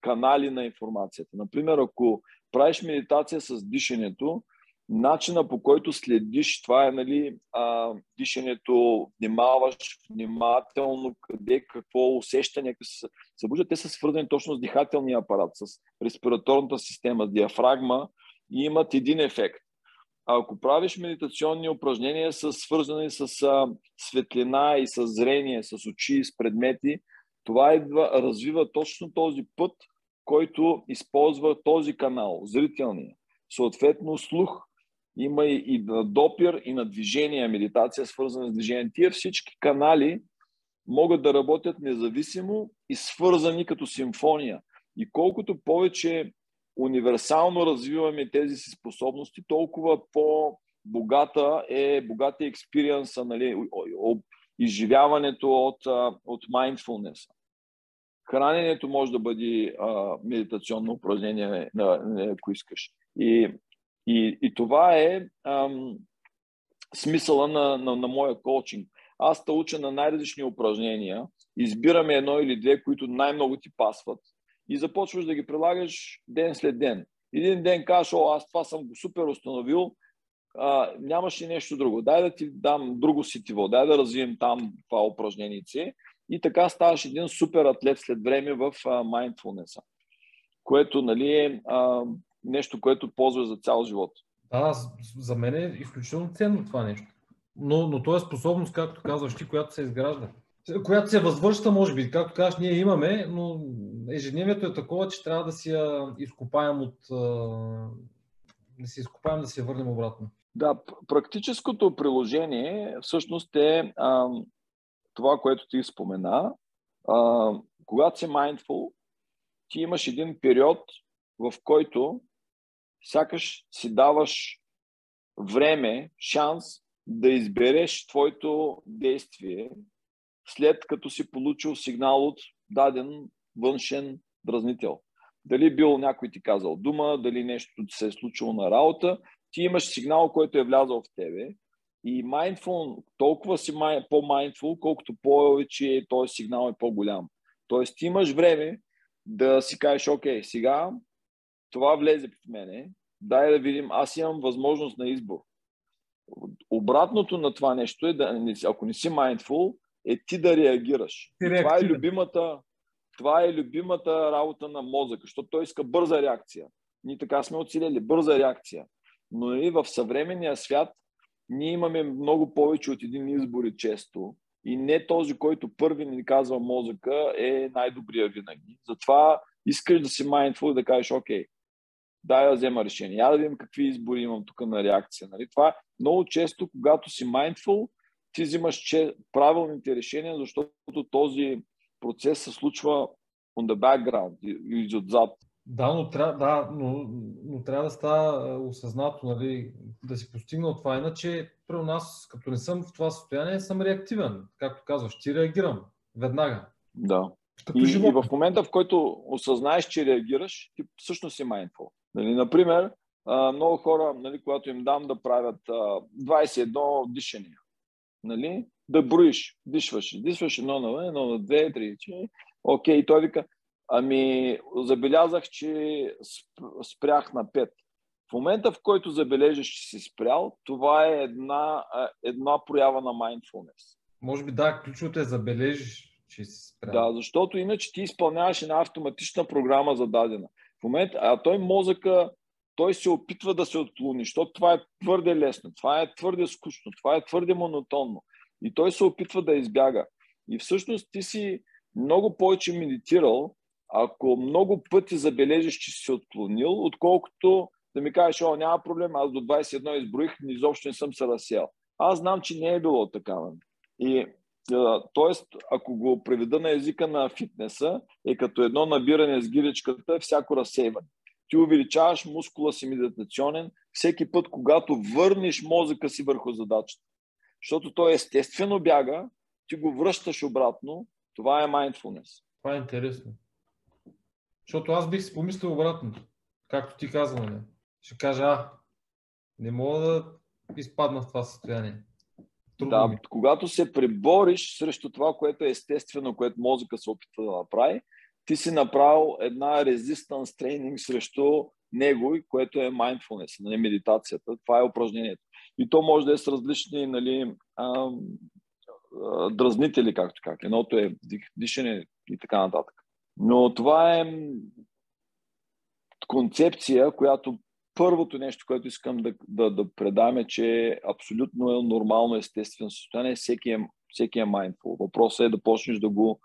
канали на информацията. Например, ако правиш медитация с дишането, начина по който следиш, това е нали, а, дишането, внимаваш внимателно къде, какво усещане се събуждат, те са свързани точно с дихателния апарат, с респираторната система, с диафрагма и имат един ефект. А ако правиш медитационни упражнения, са свързани с а, светлина и с зрение, с очи, с предмети, това идва, развива точно този път, който използва този канал, зрителния. Съответно, слух има и на допир, и на движение, медитация свързана с движение. Тия всички канали могат да работят независимо и свързани като симфония. И колкото повече универсално развиваме тези си способности, толкова по-богата е богата експириенса, нали, изживяването от, от mindfulness. Храненето може да бъде а, медитационно упражнение, ако искаш. И, и, и това е ам, смисъла на, на, на моя коучинг. Аз те уча на най-различни упражнения, избираме едно или две, които най-много ти пасват и започваш да ги прилагаш ден след ден. Един ден кажеш, о, аз това съм го супер установил, а, нямаш ли нещо друго. Дай да ти дам друго сетиво, дай да развием там това упражнение. И така ставаш един супер атлет след време в mindfulness, което нали, е а, нещо, което ползваш за цял живот. Да, за мен е изключително ценно това нещо. Но, но то е способност, както казваш ти, която се изгражда. Която се възвършва, може би, както казваш, ние имаме, но ежедневието е такова, че трябва да си я изкопаем от... да си изкопаем, да се върнем обратно. Да, практическото приложение всъщност е а, това, което ти спомена. А, когато си mindful, ти имаш един период, в който сякаш си даваш време, шанс да избереш твоето действие, след като си получил сигнал от даден външен дразнител. Дали бил някой ти казал дума, дали нещо се е случило на работа, ти имаш сигнал, който е влязал в тебе и mindful, толкова си по-mindful, колкото повече този сигнал е по-голям. Тоест ти имаш време да си кажеш, окей, сега това влезе в мене, дай да видим, аз имам възможност на избор. Обратното на това нещо е, да, ако не си mindful, е ти да реагираш. Това е, любимата, това е любимата работа на мозъка, защото той иска бърза реакция. Ние така сме оцелели, бърза реакция. Но нали, в съвременния свят ние имаме много повече от един избор и често. И не този, който първи ни казва мозъка, е най-добрия винаги. Затова искаш да си mindful и да кажеш, окей, да взема решение. Я да видим какви избори имам тук на реакция. Нали? Това много често, когато си mindful, ти взимаш че, правилните решения, защото този процес се случва on the background, и отзад. Да, но, трябва, да, но, но трябва да става осъзнато, нали, да си постигнал това. Иначе, при нас, като не съм в това състояние, съм реактивен. Както казваш, ти реагирам веднага. Да. Като и, и в момента, в който осъзнаеш, че реагираш, ти всъщност си mindful. Нали, например, много хора, нали, когато им дам да правят 21 дишания, нали, да броиш, дишваш, дишваш едно на едно на две, три, че, окей, той вика, ами забелязах, че спрях на пет. В момента, в който забележиш, че си спрял, това е една, една проява на mindfulness. Може би да, ключовото е забележиш, че си спрял. Да, защото иначе ти изпълняваш една автоматична програма за дадена. В момента, а той мозъка, той се опитва да се отклони, защото това е твърде лесно, това е твърде скучно, това е твърде монотонно. И той се опитва да избяга. И всъщност ти си много повече медитирал, ако много пъти забележиш, че си се отклонил, отколкото да ми кажеш, о, няма проблем, аз до 21 изброих, изобщо не съм се разсел. Аз знам, че не е било такава. И т.е. ако го преведа на езика на фитнеса, е като едно набиране с гиричката, всяко разсейване. Ти увеличаваш мускула си медитационен всеки път, когато върнеш мозъка си върху задачата. Защото той естествено бяга, ти го връщаш обратно, това е mindfulness. Това е интересно. Защото аз бих си помислил обратното. Както ти каза, нали? Ще кажа, а, не мога да изпадна в това състояние. Трудно да, ми. когато се пребориш срещу това, което е естествено, което мозъка се опитва да направи, ти си направил една резистанс тренинг срещу него, което е mindfulness, нали, медитацията. Това е упражнението. И то може да е с различни нали, а, а, дразнители, както как. Едното е дишане и така нататък. Но това е концепция, която първото нещо, което искам да, да, да предам е, че абсолютно е нормално, естествено състояние. Всеки е, всеки е mindful. Въпросът е да почнеш да го,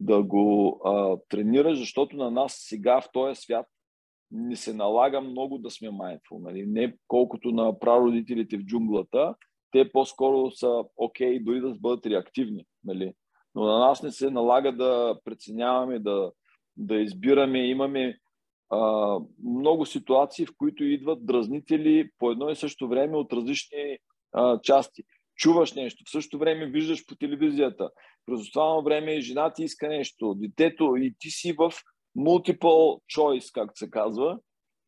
да го а, тренираш, защото на нас сега в този свят не се налага много да сме mindful. Нали? Не колкото на прародителите в джунглата, те по-скоро са окей okay, дори да бъдат реактивни. Нали? Но на нас не се налага да преценяваме, да, да избираме. Имаме а, много ситуации, в които идват дразнители по едно и също време от различни а, части. Чуваш нещо, в същото време виждаш по телевизията. През това време жена ти иска нещо, детето и ти си в multiple choice, както се казва.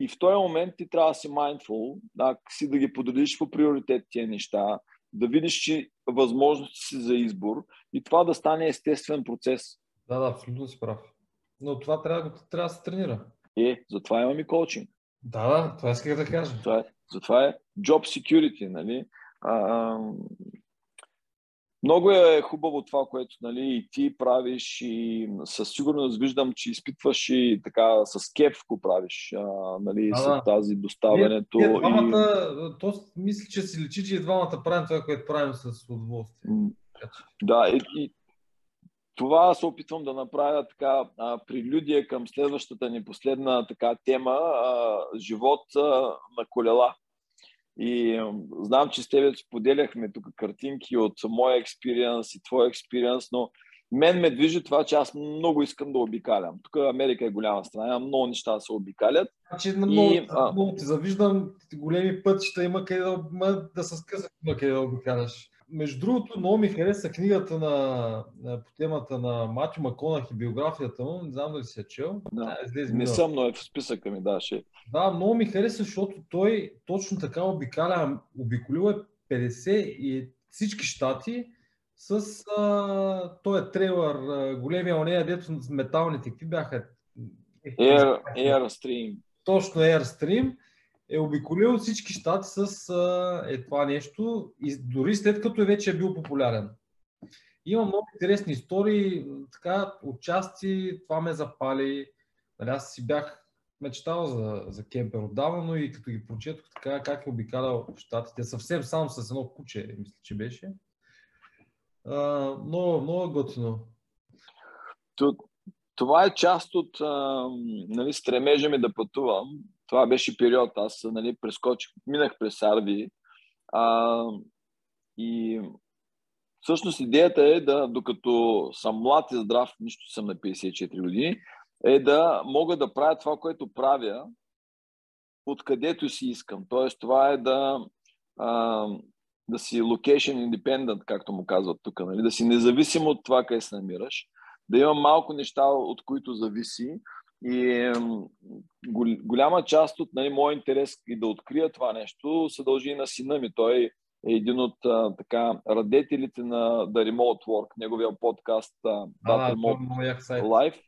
И в този момент ти трябва да си mindful, да, си да ги подредиш по приоритет тия неща, да видиш, че възможности си за избор и това да стане естествен процес. Да, да, абсолютно си прав. Но това трябва, трябва да се тренира. Е, затова имаме коучинг. Да, да, това исках да кажа. Това е, затова е job security, нали? А, много е хубаво това, което нали, и ти правиш и със сигурност виждам, че изпитваш и така с кеф го правиш, а, нали, а, с тази доставянето. Ние, ние двамата, и... то мисля, че си лечи, че и двамата правим това, което правим с удоволствие. Да, и, и това се опитвам да направя така а, прелюдия към следващата ни последна така тема а, живот а, на колела. И а, знам, че с тебе споделяхме тук картинки от моя експириенс и твой експириенс, но мен ме движи това, че аз много искам да обикалям. Тук Америка е голяма страна, много неща се обикалят. Значи, много, и, а... много ти завиждам, големи пътища има къде да, да се скъсат, има къде да обикаляш. Между другото, много ми хареса книгата на, на, по темата на Матю Маконах и биографията му. Не знам дали си я чел. Да, да не съм, но е в списъка ми, да, ще. Да, много ми хареса, защото той точно така обикаля, обиколил е 50 и всички щати с а, той е трейлър, големия онея, дето с металните, какви бяха? Air, Airstream. Точно Airstream е обиколил всички щати с е това нещо, и дори след като е вече е бил популярен. Има много интересни истории, така, отчасти това ме запали. Нали, аз си бях мечтал за, за кемпер отдавна, но и като ги прочетох така, как е обикалял щатите, съвсем само с едно куче, мисля, че беше. А, много, много готино. Това е част от а, нали, стремежа ми да пътувам това беше период. Аз нали, прескочих, минах през Арви. А, и всъщност идеята е да, докато съм млад и здрав, нищо съм на 54 години, е да мога да правя това, което правя, откъдето си искам. Тоест, това е да, а, да си location independent, както му казват тук, нали? да си независим от това, къде се намираш, да има малко неща, от които зависи, и голяма част от нали, моят интерес и да открия това нещо се дължи и на сина ми. Той е един от а, така радетелите на The Remote Work, неговия подкаст uh, That Remote Life.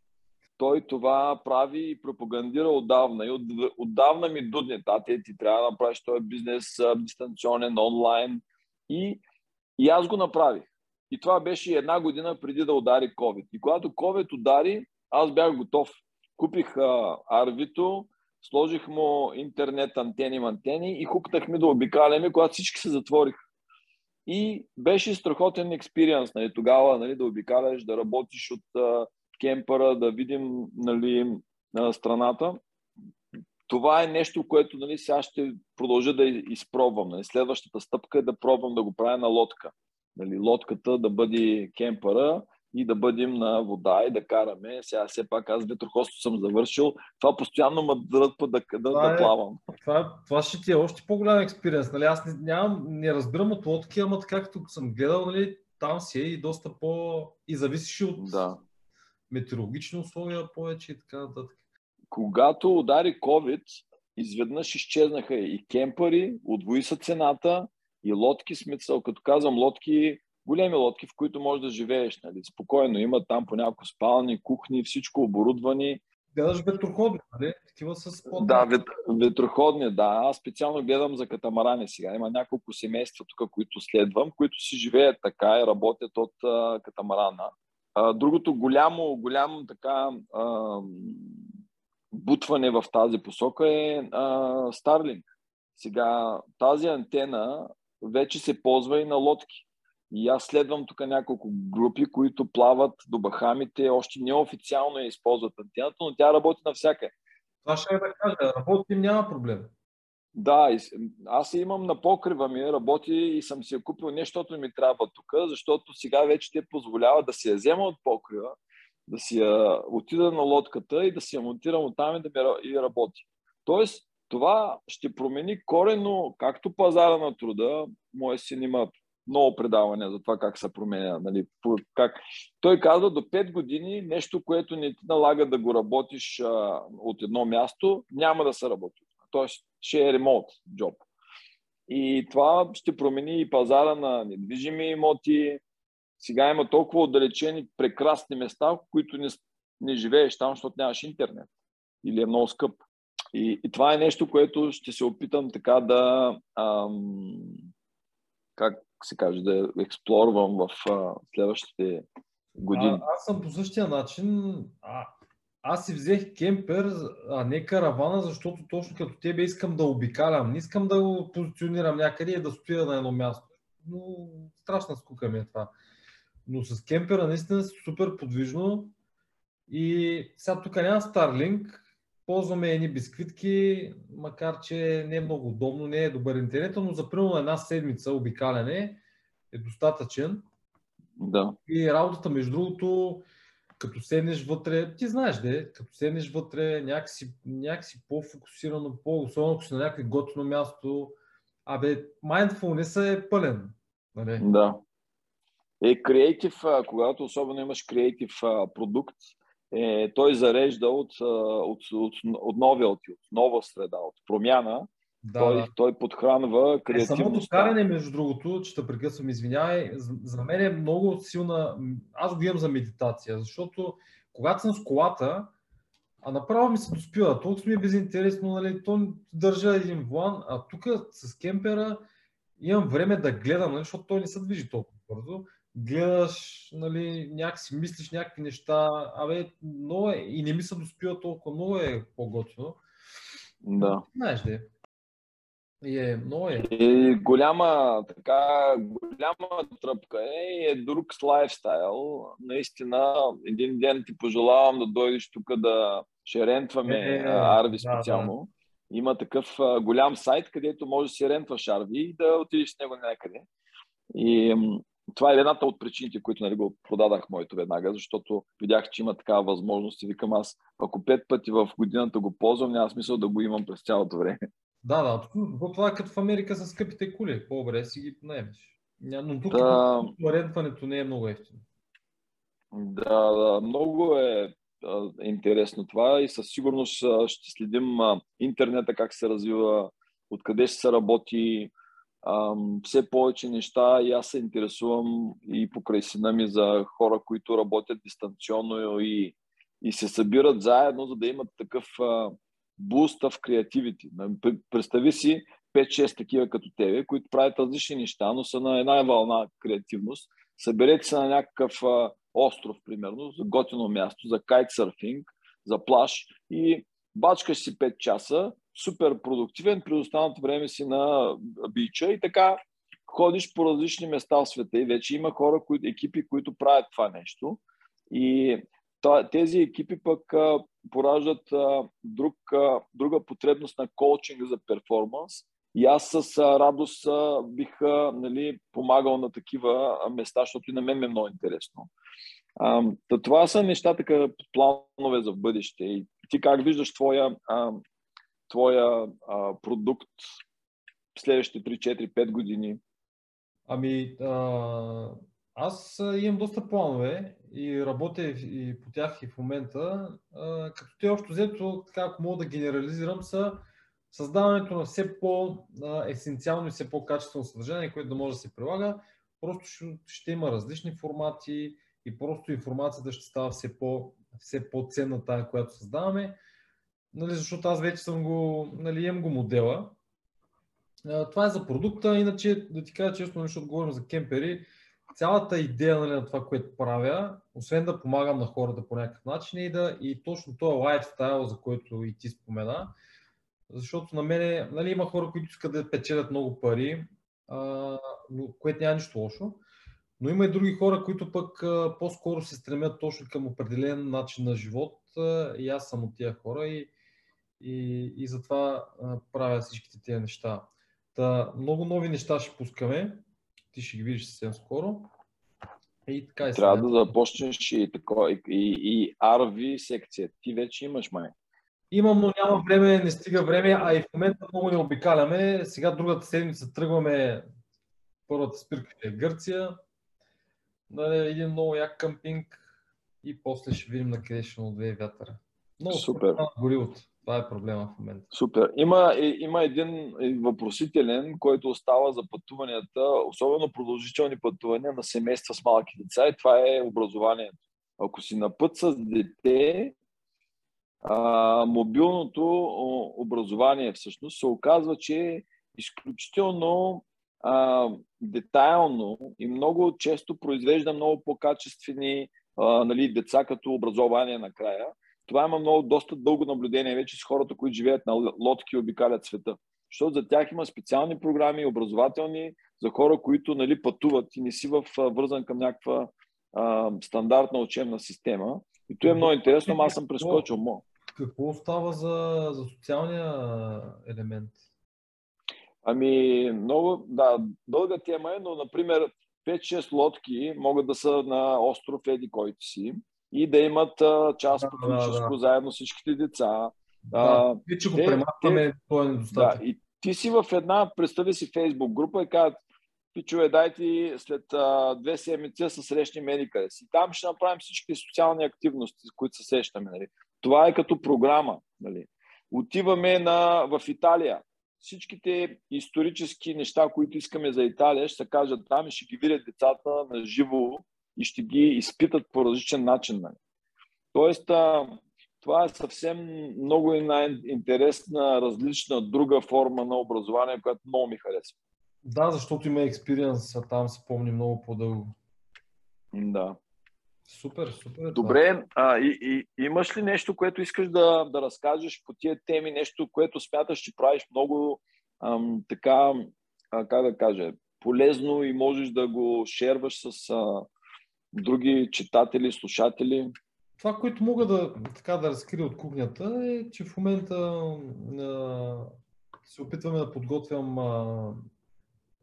Той това прави и пропагандира отдавна. И от, отдавна ми дудне, тате, ти трябва да направиш този бизнес а, дистанционен, онлайн. И, и аз го направих. И това беше една година преди да удари COVID. И когато COVID удари, аз бях готов купих арвито, сложих му интернет антени, антени и хукнахме да обикаляме, когато всички се затвориха. И беше страхотен експириенс нали, тогава нали, да обикаляш, да работиш от а, кемпера, да видим нали, а, страната. Това е нещо, което нали, сега ще продължа да изпробвам. Нали. Следващата стъпка е да пробвам да го правя на лодка. Нали, лодката да бъде кемпера и да бъдем на вода и да караме. Сега все пак аз ветрохосто съм завършил. Това постоянно ме дръпа да, да, това да е, плавам. Това, това ще ти е още по-голям експириенс. Нали? Аз не, нямам, не разбирам от лодки, ама така както съм гледал, нали, там си е и доста по... и зависиш от... Да. метеорологични условия повече и така нататък. Когато удари COVID, изведнъж изчезнаха и кемпари, отвои се цената и лодки, смисъл, като казвам лодки, големи лодки, в които можеш да живееш, нали, спокойно. Има там по няколко спални, кухни, всичко оборудвани. Гледаш ветроходни, нали? Такива с под... Да, вет, ветроходни, да. Аз специално гледам за катамарани сега. Има няколко семейства тук, които следвам, които си живеят така и работят от а, катамарана. А, другото голямо, голямо така а, бутване в тази посока е а, Starlink. Сега тази антена вече се ползва и на лодки. И аз следвам тук няколко групи, които плават до Бахамите, още неофициално я използват антената, но тя работи навсякъде. Това ще е да кажа, работи няма проблем. Да, аз имам на покрива ми, работи и съм си я купил нещото ми трябва тук, защото сега вече те позволява да си я взема от покрива, да си я отида на лодката и да си я монтирам оттам и да ми и работи. Тоест, това ще промени корено както пазара на труда, моят син има много предавания за това как се променя. Нали, как... Той казва до 5 години нещо, което не ти налага да го работиш а, от едно място, няма да се работи. Тоест ще е ремонт джоб. И това ще промени и пазара на недвижими имоти. Сега има толкова отдалечени прекрасни места, в които не, не живееш там, защото нямаш интернет. Или е много скъп. И, и това е нещо, което ще се опитам така да ам, как се каже, да експлорвам в а, следващите години. А, аз съм по същия начин. А, аз си взех кемпер, а не каравана, защото точно като тебе искам да обикалям. Не искам да го позиционирам някъде и да стоя на едно място. Но страшна скука ми е това. Но с кемпера наистина е супер подвижно. И сега тук няма Starlink, ползваме едни бисквитки, макар че не е много удобно, не е добър интернет, но за примерно една седмица обикаляне е достатъчен. Да. И работата, между другото, като седнеш вътре, ти знаеш де, като седнеш вътре, някакси, някакси по-фокусирано, по особено ако си на някакво готино място, абе, mindfulness е пълен. Нали? Да. Е, креатив, когато особено имаш креатив продукт, е, той зарежда от, от, от, от новия, от, от нова среда, от промяна. Да, той, да. той подхранва креативността. Е, самото каране, между другото, че те прекъсвам, извинявай, за, за мен е много силна... Аз го имам за медитация, защото когато съм с колата, а направо ми се доспива. Толкова ми е безинтересно, нали? То държа един влан, а тук с кемпера имам време да гледам, нали? защото той не се движи толкова бързо гледаш, нали, някакси мислиш някакви неща, абе, много е, и не ми се доспива толкова, много е по-готино. Да. Знаеш де. И е, много е. И голяма, така, голяма тръпка е и е друг лайфстайл. Наистина, един ден ти пожелавам да дойдеш тук да ще рентваме е, е, Арви специално. Да, да. Има такъв а, голям сайт, където можеш да си рентваш Арви и да отидеш с него някъде. И това е едната от причините, които нали, го продадах моето веднага, защото видях, че има такава възможност и викам аз, ако пет пъти в годината го ползвам, няма смисъл да го имам през цялото време. Да, да. Това е като в Америка с скъпите коли. По-добре си ги наемеш. Но тук да... рентването не е много ефтино. Да, да, много е интересно това и със сигурност ще следим интернета как се развива, откъде ще се работи, все повече неща и аз се интересувам и покрай сина ми за хора, които работят дистанционно и, и се събират заедно, за да имат такъв буст в креативити. Представи си 5-6 такива като тебе, които правят различни неща, но са на една вълна креативност. Съберете се на някакъв остров, примерно, за готино място, за кайтсърфинг, за плаж и бачкаш си 5 часа супер продуктивен, при останалото време си на бича и така ходиш по различни места в света и вече има хора, които, екипи, които правят това нещо. И тези екипи пък пораждат друг, друга потребност на коучинг за перформанс. И аз с радост бих нали, помагал на такива места, защото и на мен ми е много интересно. Това са нещата, като планове за бъдеще. И ти как виждаш твоя твоя а, продукт в следващите 3, 4, 5 години? Ами, а, аз имам доста планове и работя и по тях и в момента. Като те общо взето, така ако мога да генерализирам, са създаването на все по-есенциално и все по-качествено съдържание, което да може да се прилага. Просто ще има различни формати и просто информацията ще става все, по, все по-ценна тая, която създаваме. Нали, защото аз вече съм го, нали, имам го модела. Това е за продукта, иначе да ти кажа честно, защото говорим за кемпери, цялата идея нали, на това, което правя, освен да помагам на хората по някакъв начин, и, да, и точно този лайфстайл, за който и ти спомена, защото на мен нали, има хора, които искат да печелят много пари, а, което няма нищо лошо, но има и други хора, които пък а, по-скоро се стремят точно към определен начин на живот а, и аз съм от тия хора и, и, и затова а, правя всичките тези неща. Та, много нови неща ще пускаме ти ще ги видиш съвсем скоро. И така и Трябва да започнеш и, тако, и, и, и RV секция. Ти вече имаш май. Имам, но няма време, не стига време, а и в момента много не обикаляме. Сега другата седмица тръгваме, първата спирка е Гърция, да, един много як къмпинг и после ще видим на къде ще две вятъра. Много Супер. горивото. Това е проблема в момента. Супер. Има, има един въпросителен, който остава за пътуванията, особено продължителни пътувания на семейства с малки деца и това е образованието. Ако си на път с дете, а, мобилното образование всъщност се оказва, че е изключително а, детайлно и много често произвежда много по-качествени а, нали, деца като образование накрая това има много, доста дълго наблюдение вече с хората, които живеят на лодки и обикалят света. Защото за тях има специални програми, образователни, за хора, които нали, пътуват и не си в, вързан към някаква а, стандартна учебна система. И то е много интересно, аз съм прескочил. Мо. Какво остава за, за социалния елемент? Ами, много, да, дълга тема е, но, например, 5-6 лодки могат да са на остров Еди който си и да имат а, част да, да, да. заедно всичките деца. Да, а, че го премахваме, то е недостатък. Да, и ти си в една, представи си фейсбук група и казват, пичове, дайте след а, две седмици са срещни меди къде си. Там ще направим всички социални активности, които се сещаме. Нали. Това е като програма. Нали. Отиваме на, в Италия. Всичките исторически неща, които искаме за Италия, ще се кажат там и ще ги видят децата на живо и ще ги изпитат по различен начин. Нали. Тоест, а, това е съвсем много една интересна, различна друга форма на образование, която много ми харесва. Да, защото има експириенс, а там се помни много по-дълго. Да. Супер, супер. Добре, а, и, и, имаш ли нещо, което искаш да, да разкажеш по тия теми, нещо, което смяташ, че правиш много ам, така, а, как да кажа, полезно и можеш да го шерваш с, а, други читатели, слушатели? Това, което мога да, така, да разкрия от кухнята е, че в момента а, се опитваме да подготвям а,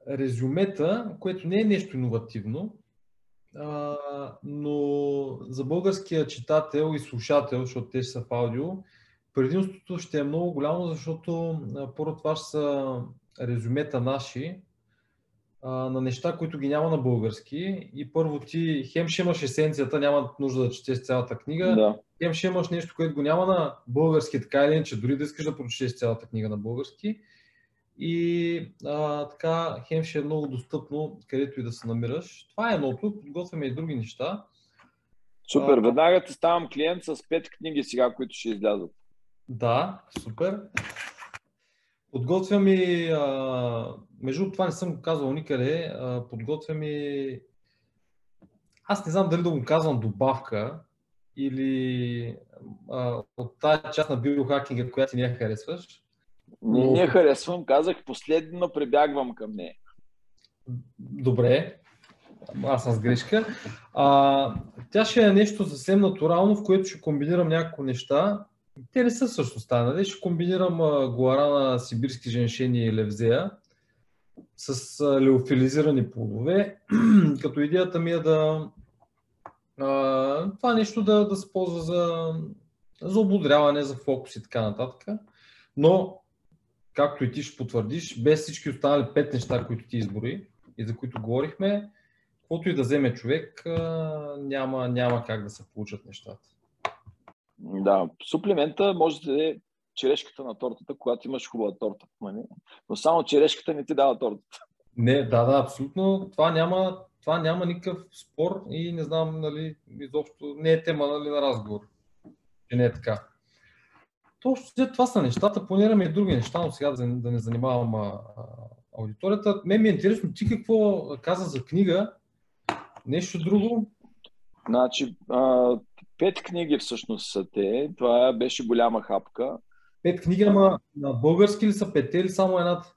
резюмета, което не е нещо иновативно, а, но за българския читател и слушател, защото те са в аудио, предимството ще е много голямо, защото първо това ще са резюмета наши, а, на неща, които ги няма на български. И първо ти хем ще имаш есенцията, няма нужда да четеш цялата книга. Да. Хем ще имаш нещо, което го няма на български, така или иначе, дори да искаш да прочетеш цялата книга на български. И а, така, хем ще е много достъпно, където и да се намираш. Това е едното, подготвяме и други неща. Супер, а, веднага ти ставам клиент с пет книги сега, които ще излязат. Да, супер. Подготвям и, а, между това не съм го казвал никъде, а, подготвям и, аз не знам дали да го казвам добавка или а, от тази част на биохакинга, която ти не я харесваш. Не, не харесвам, казах последно прибягвам към нея. Добре, аз съм с грешка. А, тя ще е нещо съвсем натурално, в което ще комбинирам няколко неща те не са същността, нали? Ще комбинирам гуарана, сибирски женшени и левзея с леофилизирани плодове, като идеята ми е да а, това нещо да, да се ползва за, за ободряване, за фокус и така нататък. Но, както и ти ще потвърдиш, без всички останали пет неща, които ти избори и за които говорихме, каквото и да вземе човек, няма, няма как да се получат нещата. Да, суплимента може да е черешката на тортата, когато имаш хубава торта. Но само черешката не ти дава тортата. Не, да, да, абсолютно. Това няма, това няма никакъв спор и не знам, нали, изобщо не е тема нали, на разговор. Че не е така. Точно това са нещата, планираме и други неща, но сега да, да не занимавам а, а, аудиторията. Мен ми е интересно ти какво каза за книга. Нещо друго? Значи, а, пет книги всъщност са те. Това беше голяма хапка. Пет книги, ама на български ли са петте или само едната?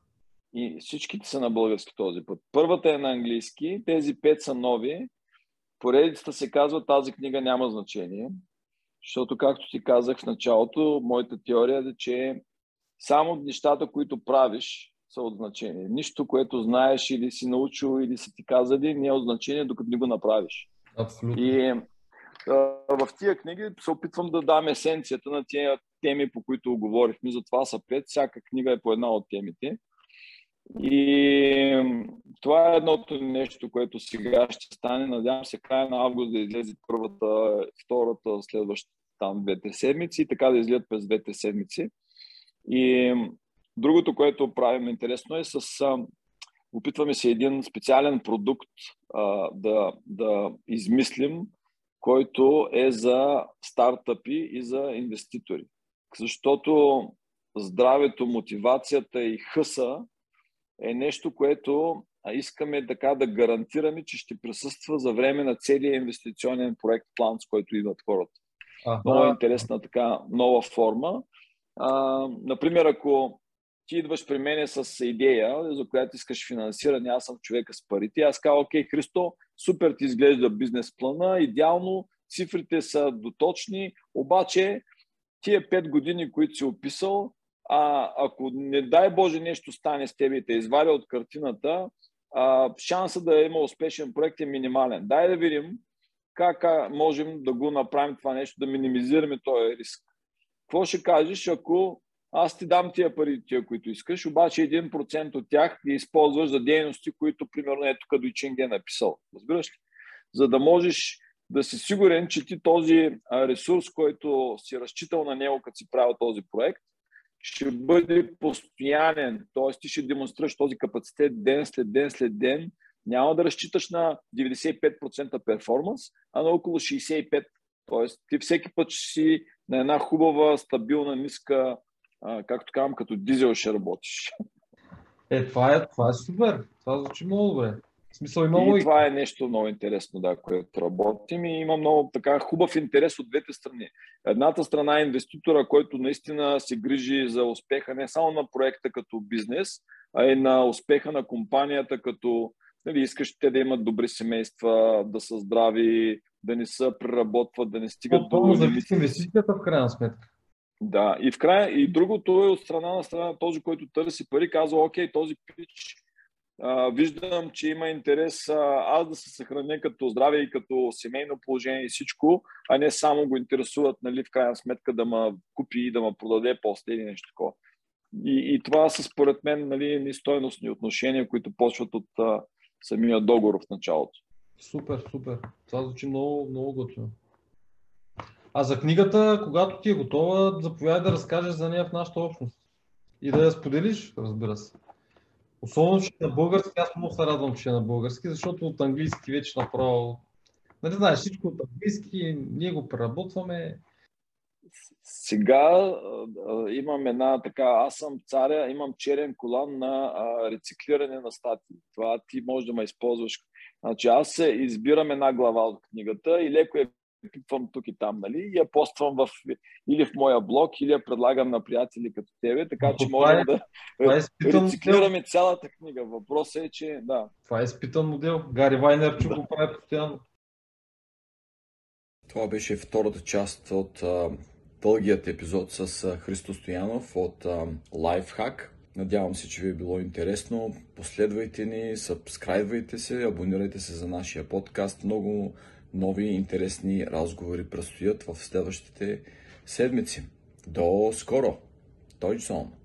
И всичките са на български този път. Първата е на английски, тези пет са нови. Поредицата се казва тази книга няма значение. Защото, както ти казах в началото, моята теория е, че само нещата, които правиш, са от значение. Нищо, което знаеш или си научил или са ти казали, не е от значение, докато не го направиш. Абсолютно. И в тия книги се опитвам да дам есенцията на тия теми, по които говорихме. Затова са пет. Всяка книга е по една от темите. И това е едното нещо, което сега ще стане. Надявам се края на август да излезе първата, втората, следващата там двете седмици и така да излизат през двете седмици. И другото, което правим интересно е с опитваме се един специален продукт а, да, да измислим, който е за стартъпи и за инвеститори. Защото здравето, мотивацията и хъса е нещо, което искаме така да гарантираме, че ще присъства за време на целия инвестиционен проект план, с който идват хората. Ага. Много интересна така нова форма. А, например, ако ти идваш при мене с идея, за която искаш финансиране, аз съм човека с парите, аз казвам, окей, Христо, супер ти изглежда бизнес плана, идеално, цифрите са доточни, обаче тия пет години, които си описал, а, ако не дай Боже нещо стане с теб и те извадя от картината, а, шанса да има успешен проект е минимален. Дай да видим как можем да го направим това нещо, да минимизираме този риск. Какво ще кажеш, ако аз ти дам тия пари, тия, които искаш, обаче 1% от тях ги използваш за дейности, които, примерно, ето като Ичинг е написал. Разбираш ли? За да можеш да си сигурен, че ти този ресурс, който си разчитал на него, като си правил този проект, ще бъде постоянен, т.е. ти ще демонстрираш този капацитет ден след ден след ден. Няма да разчиташ на 95% перформанс, а на около 65%. Т.е. ти всеки път ще си на една хубава, стабилна, ниска, както казвам, като дизел ще работиш. Е, това е, това е супер. Това звучи много добре. В смисъл и много... И това е нещо много интересно, да, което работим и има много така хубав интерес от двете страни. Едната страна е инвеститора, който наистина се грижи за успеха не само на проекта като бизнес, а и на успеха на компанията като нали, искаш те да имат добри семейства, да са здрави, да не се преработват, да не стигат до... Това зависи инвестицията в крайна сметка. Да, и в края, и другото е от страна на страна, този, който търси пари, казва, окей, този пич а, виждам, че има интерес а, аз да се съхраня като здраве и като семейно положение и всичко, а не само го интересуват, нали, в крайна сметка да ме купи и да ме продаде после или нещо такова. И, и това са според мен нали, нестойностни отношения, които почват от а, самия договор в началото. Супер, супер. Това звучи много, много готино. А за книгата, когато ти е готова, заповядай да разкажеш за нея в нашата общност. И да я споделиш, разбира се. Особено, че е на български, аз много се радвам, че е на български, защото от английски вече направо... Нали знаеш, всичко от английски, ние го преработваме. Сега имам една така, аз съм царя, имам черен колан на а, рециклиране на статии. Това ти може да ме използваш. Значи аз се избирам една глава от книгата и леко я пипвам тук и там, нали? И я поствам в, или в моя блог, или я предлагам на приятели като тебе, така че можем е, да е рециклираме модел. цялата книга. Въпросът е, че да. Това е изпитан модел. Гари Вайнер че да. го прави постоянно. Това беше втората част от а, дългият епизод с а, Христо Стоянов от а, Lifehack. Надявам се, че ви е било интересно. Последвайте ни, сабскрайбвайте се, абонирайте се за нашия подкаст. Много нови интересни разговори предстоят в следващите седмици. До скоро! Deutschland!